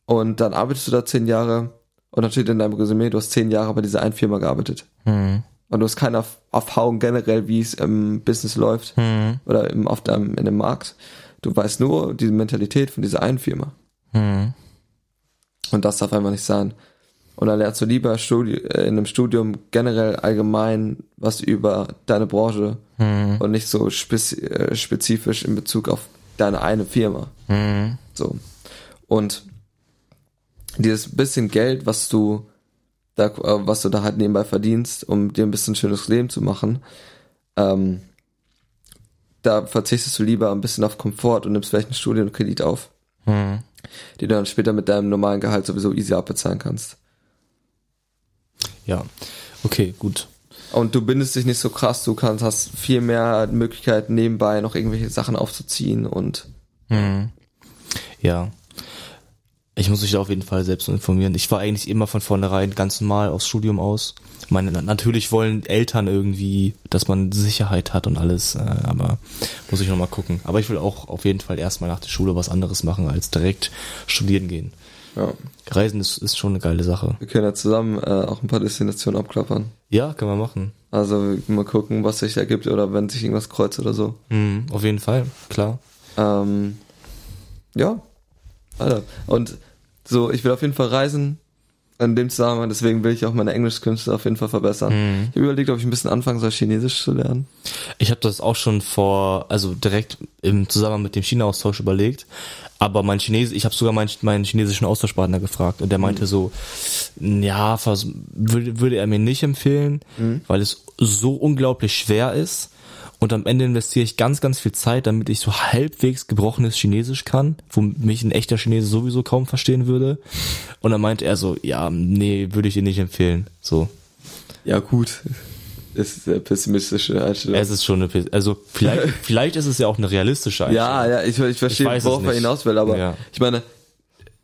und dann arbeitest du da zehn Jahre und dann steht in deinem Resümee, du hast zehn Jahre bei dieser einen Firma gearbeitet. Mhm. Und du hast keine Erf- Erfahrung generell, wie es im Business läuft Mhm. oder im, auf deinem, in dem Markt. Du weißt nur die Mentalität von dieser einen Firma. Mhm. Und das darf einfach nicht sein. Und dann lernst du lieber Studi äh, in einem Studium generell allgemein was über deine Branche Mhm. und nicht so äh, spezifisch in Bezug auf deine eine Firma. Mhm. So. Und dieses bisschen Geld, was du da, äh, was du da halt nebenbei verdienst, um dir ein bisschen schönes Leben zu machen, ähm, da verzichtest du lieber ein bisschen auf Komfort und nimmst vielleicht einen Studienkredit auf, Mhm. Den du dann später mit deinem normalen Gehalt sowieso easy abbezahlen kannst. Ja. Okay, gut. Und du bindest dich nicht so krass, du kannst, hast viel mehr Möglichkeiten nebenbei noch irgendwelche Sachen aufzuziehen und Mhm. Ja. Ich muss mich da auf jeden Fall selbst informieren. Ich war eigentlich immer von vornherein ganz normal aufs Studium aus. Meine, na- natürlich wollen Eltern irgendwie, dass man Sicherheit hat und alles, äh, aber muss ich noch mal gucken. Aber ich will auch auf jeden Fall erstmal nach der Schule was anderes machen, als direkt studieren gehen. ja. Reisen ist, ist schon eine geile Sache. Wir können ja zusammen äh, auch ein paar Destinationen abklappern. Ja, können wir machen. Also mal gucken, was sich ergibt oder wenn sich irgendwas kreuzt oder so. Mhm, auf jeden Fall, klar. Ähm, ja, Alter. Und so, ich will auf jeden Fall reisen in dem Zusammenhang, deswegen will ich auch meine Englischkünste auf jeden Fall verbessern. Mhm. Ich habe überlegt, ob ich ein bisschen anfangen soll, Chinesisch zu lernen. Ich habe das auch schon vor, also direkt im Zusammenhang mit dem China-Austausch überlegt. Aber mein Chinesisch, ich habe sogar meinen, meinen chinesischen Austauschpartner gefragt und der meinte so, ja, würde, würde er mir nicht empfehlen, weil es so unglaublich schwer ist. Und am Ende investiere ich ganz, ganz viel Zeit, damit ich so halbwegs gebrochenes Chinesisch kann, wo mich ein echter Chinese sowieso kaum verstehen würde. Und dann meinte er so, ja, nee, würde ich dir nicht empfehlen. So. Ja, gut. Ist eine pessimistische Einstellung. Es ist schon eine, also vielleicht, vielleicht ist es ja auch eine realistische Einstellung. ja, ja, ich, ich verstehe, Ich worauf er hinaus will, aber Ja. ich meine,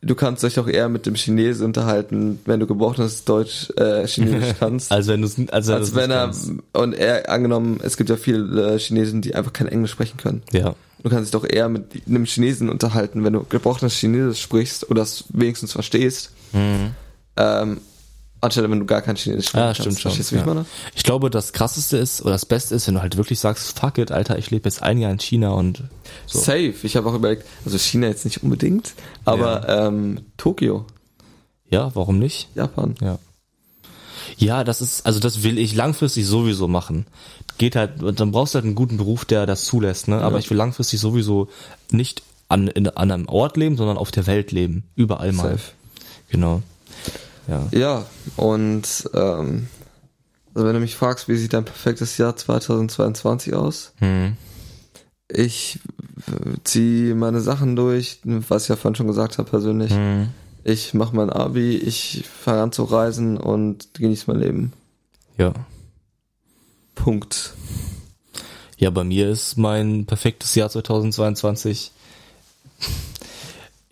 du kannst dich doch eher mit dem Chinesen unterhalten, wenn du gebrochenes Deutsch, äh, Chinesisch kannst. Also wenn du also als wenn er, und er, angenommen, es gibt ja viele Chinesen, die einfach kein Englisch sprechen können. ja. Du kannst dich doch eher mit einem Chinesen unterhalten, wenn du gebrochenes Chinesisch sprichst oder es wenigstens verstehst, ähm, anstelle wenn du gar kein Chinesisch Ja, kannst. stimmt schon. Verstehst du, wie ich ja. meine? Ich glaube, das krasseste ist, oder das Beste ist, wenn du halt wirklich sagst, fuck it, Alter, ich lebe jetzt ein Jahr in China und so. Safe. Ich habe auch überlegt, also China jetzt nicht unbedingt, aber ähm, Tokio, Ja, warum nicht? Japan. Ja. Ja, das ist, also das will ich langfristig sowieso machen. Geht halt, dann brauchst du halt einen guten Beruf, der das zulässt, ne? Aber Ja. ich will langfristig sowieso nicht an, in, an einem Ort leben, sondern auf der Welt leben. Überall mal. Safe. Genau. Ja. Ja, und ähm, also wenn du mich fragst, wie sieht dein perfektes Jahr 2022 aus? Hm. Ich ziehe meine Sachen durch, was ich ja vorhin schon gesagt habe persönlich. Hm. Ich mache mein Abi, ich fange an zu reisen und genieße mein Leben. Ja. Punkt. Ja, bei mir ist mein perfektes Jahr 2022.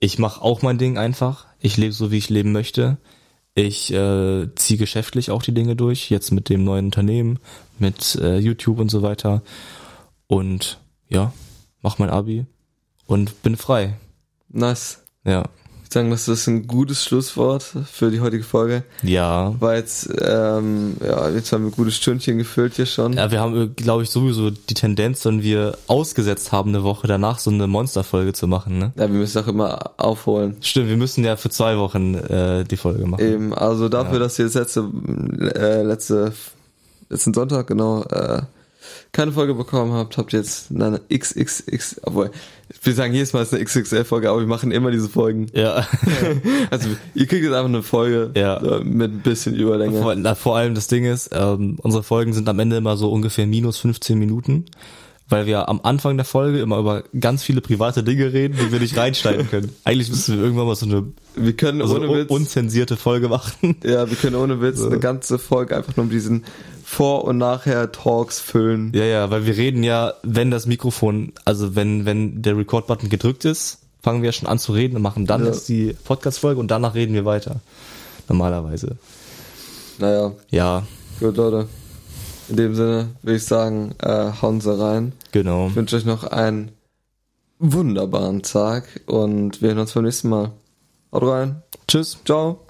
Ich mache auch mein Ding einfach. Ich lebe so, wie ich leben möchte. Ich äh, ziehe geschäftlich auch die Dinge durch, jetzt mit dem neuen Unternehmen, mit äh, YouTube und so weiter. Und ja, mach mein Abi und bin frei. Nice. Ja. Ich sagen, das ist ein gutes Schlusswort für die heutige Folge. Ja. War jetzt, ähm, ja, jetzt haben wir ein gutes Stündchen gefüllt hier schon. Ja, wir haben, glaube ich, sowieso die Tendenz, wenn wir ausgesetzt haben, eine Woche danach so eine Monsterfolge zu machen, ne? Ja, wir müssen auch immer aufholen. Stimmt, wir müssen ja für zwei Wochen äh, die Folge machen. Eben, also dafür, Ja. dass ihr jetzt letzte, äh, letzte, letzten Sonntag, genau, äh, keine Folge bekommen habt, habt ihr jetzt eine XXX, obwohl, wir sagen jedes Mal, es ist eine XXL-Folge, aber wir machen immer diese Folgen. Ja. Also, ihr kriegt jetzt einfach eine Folge Ja. so, mit ein bisschen Überlänge. Vor, na, vor allem das Ding ist, ähm, unsere Folgen sind am Ende immer so ungefähr minus 15 Minuten, weil wir am Anfang der Folge immer über ganz viele private Dinge reden, die wir nicht reinschneiden können. Eigentlich müssen wir irgendwann mal so eine Wir können also ohne Witz, unzensierte Folge machen. ja, wir können ohne Witz eine ganze Folge einfach nur um diesen Vor- und Nachher-Talks füllen. Ja, ja, weil wir reden ja, wenn das Mikrofon, also wenn, wenn der Record-Button gedrückt ist, fangen wir ja schon an zu reden und machen dann Ja. jetzt die Podcast-Folge und danach reden wir weiter. Normalerweise. Naja, Ja, gut, Leute. In dem Sinne würde ich sagen, äh, hauen Sie rein. genau. Ich wünsche euch noch einen wunderbaren Tag und wir hören uns beim nächsten Mal. Haut rein. Tschüss. Ciao.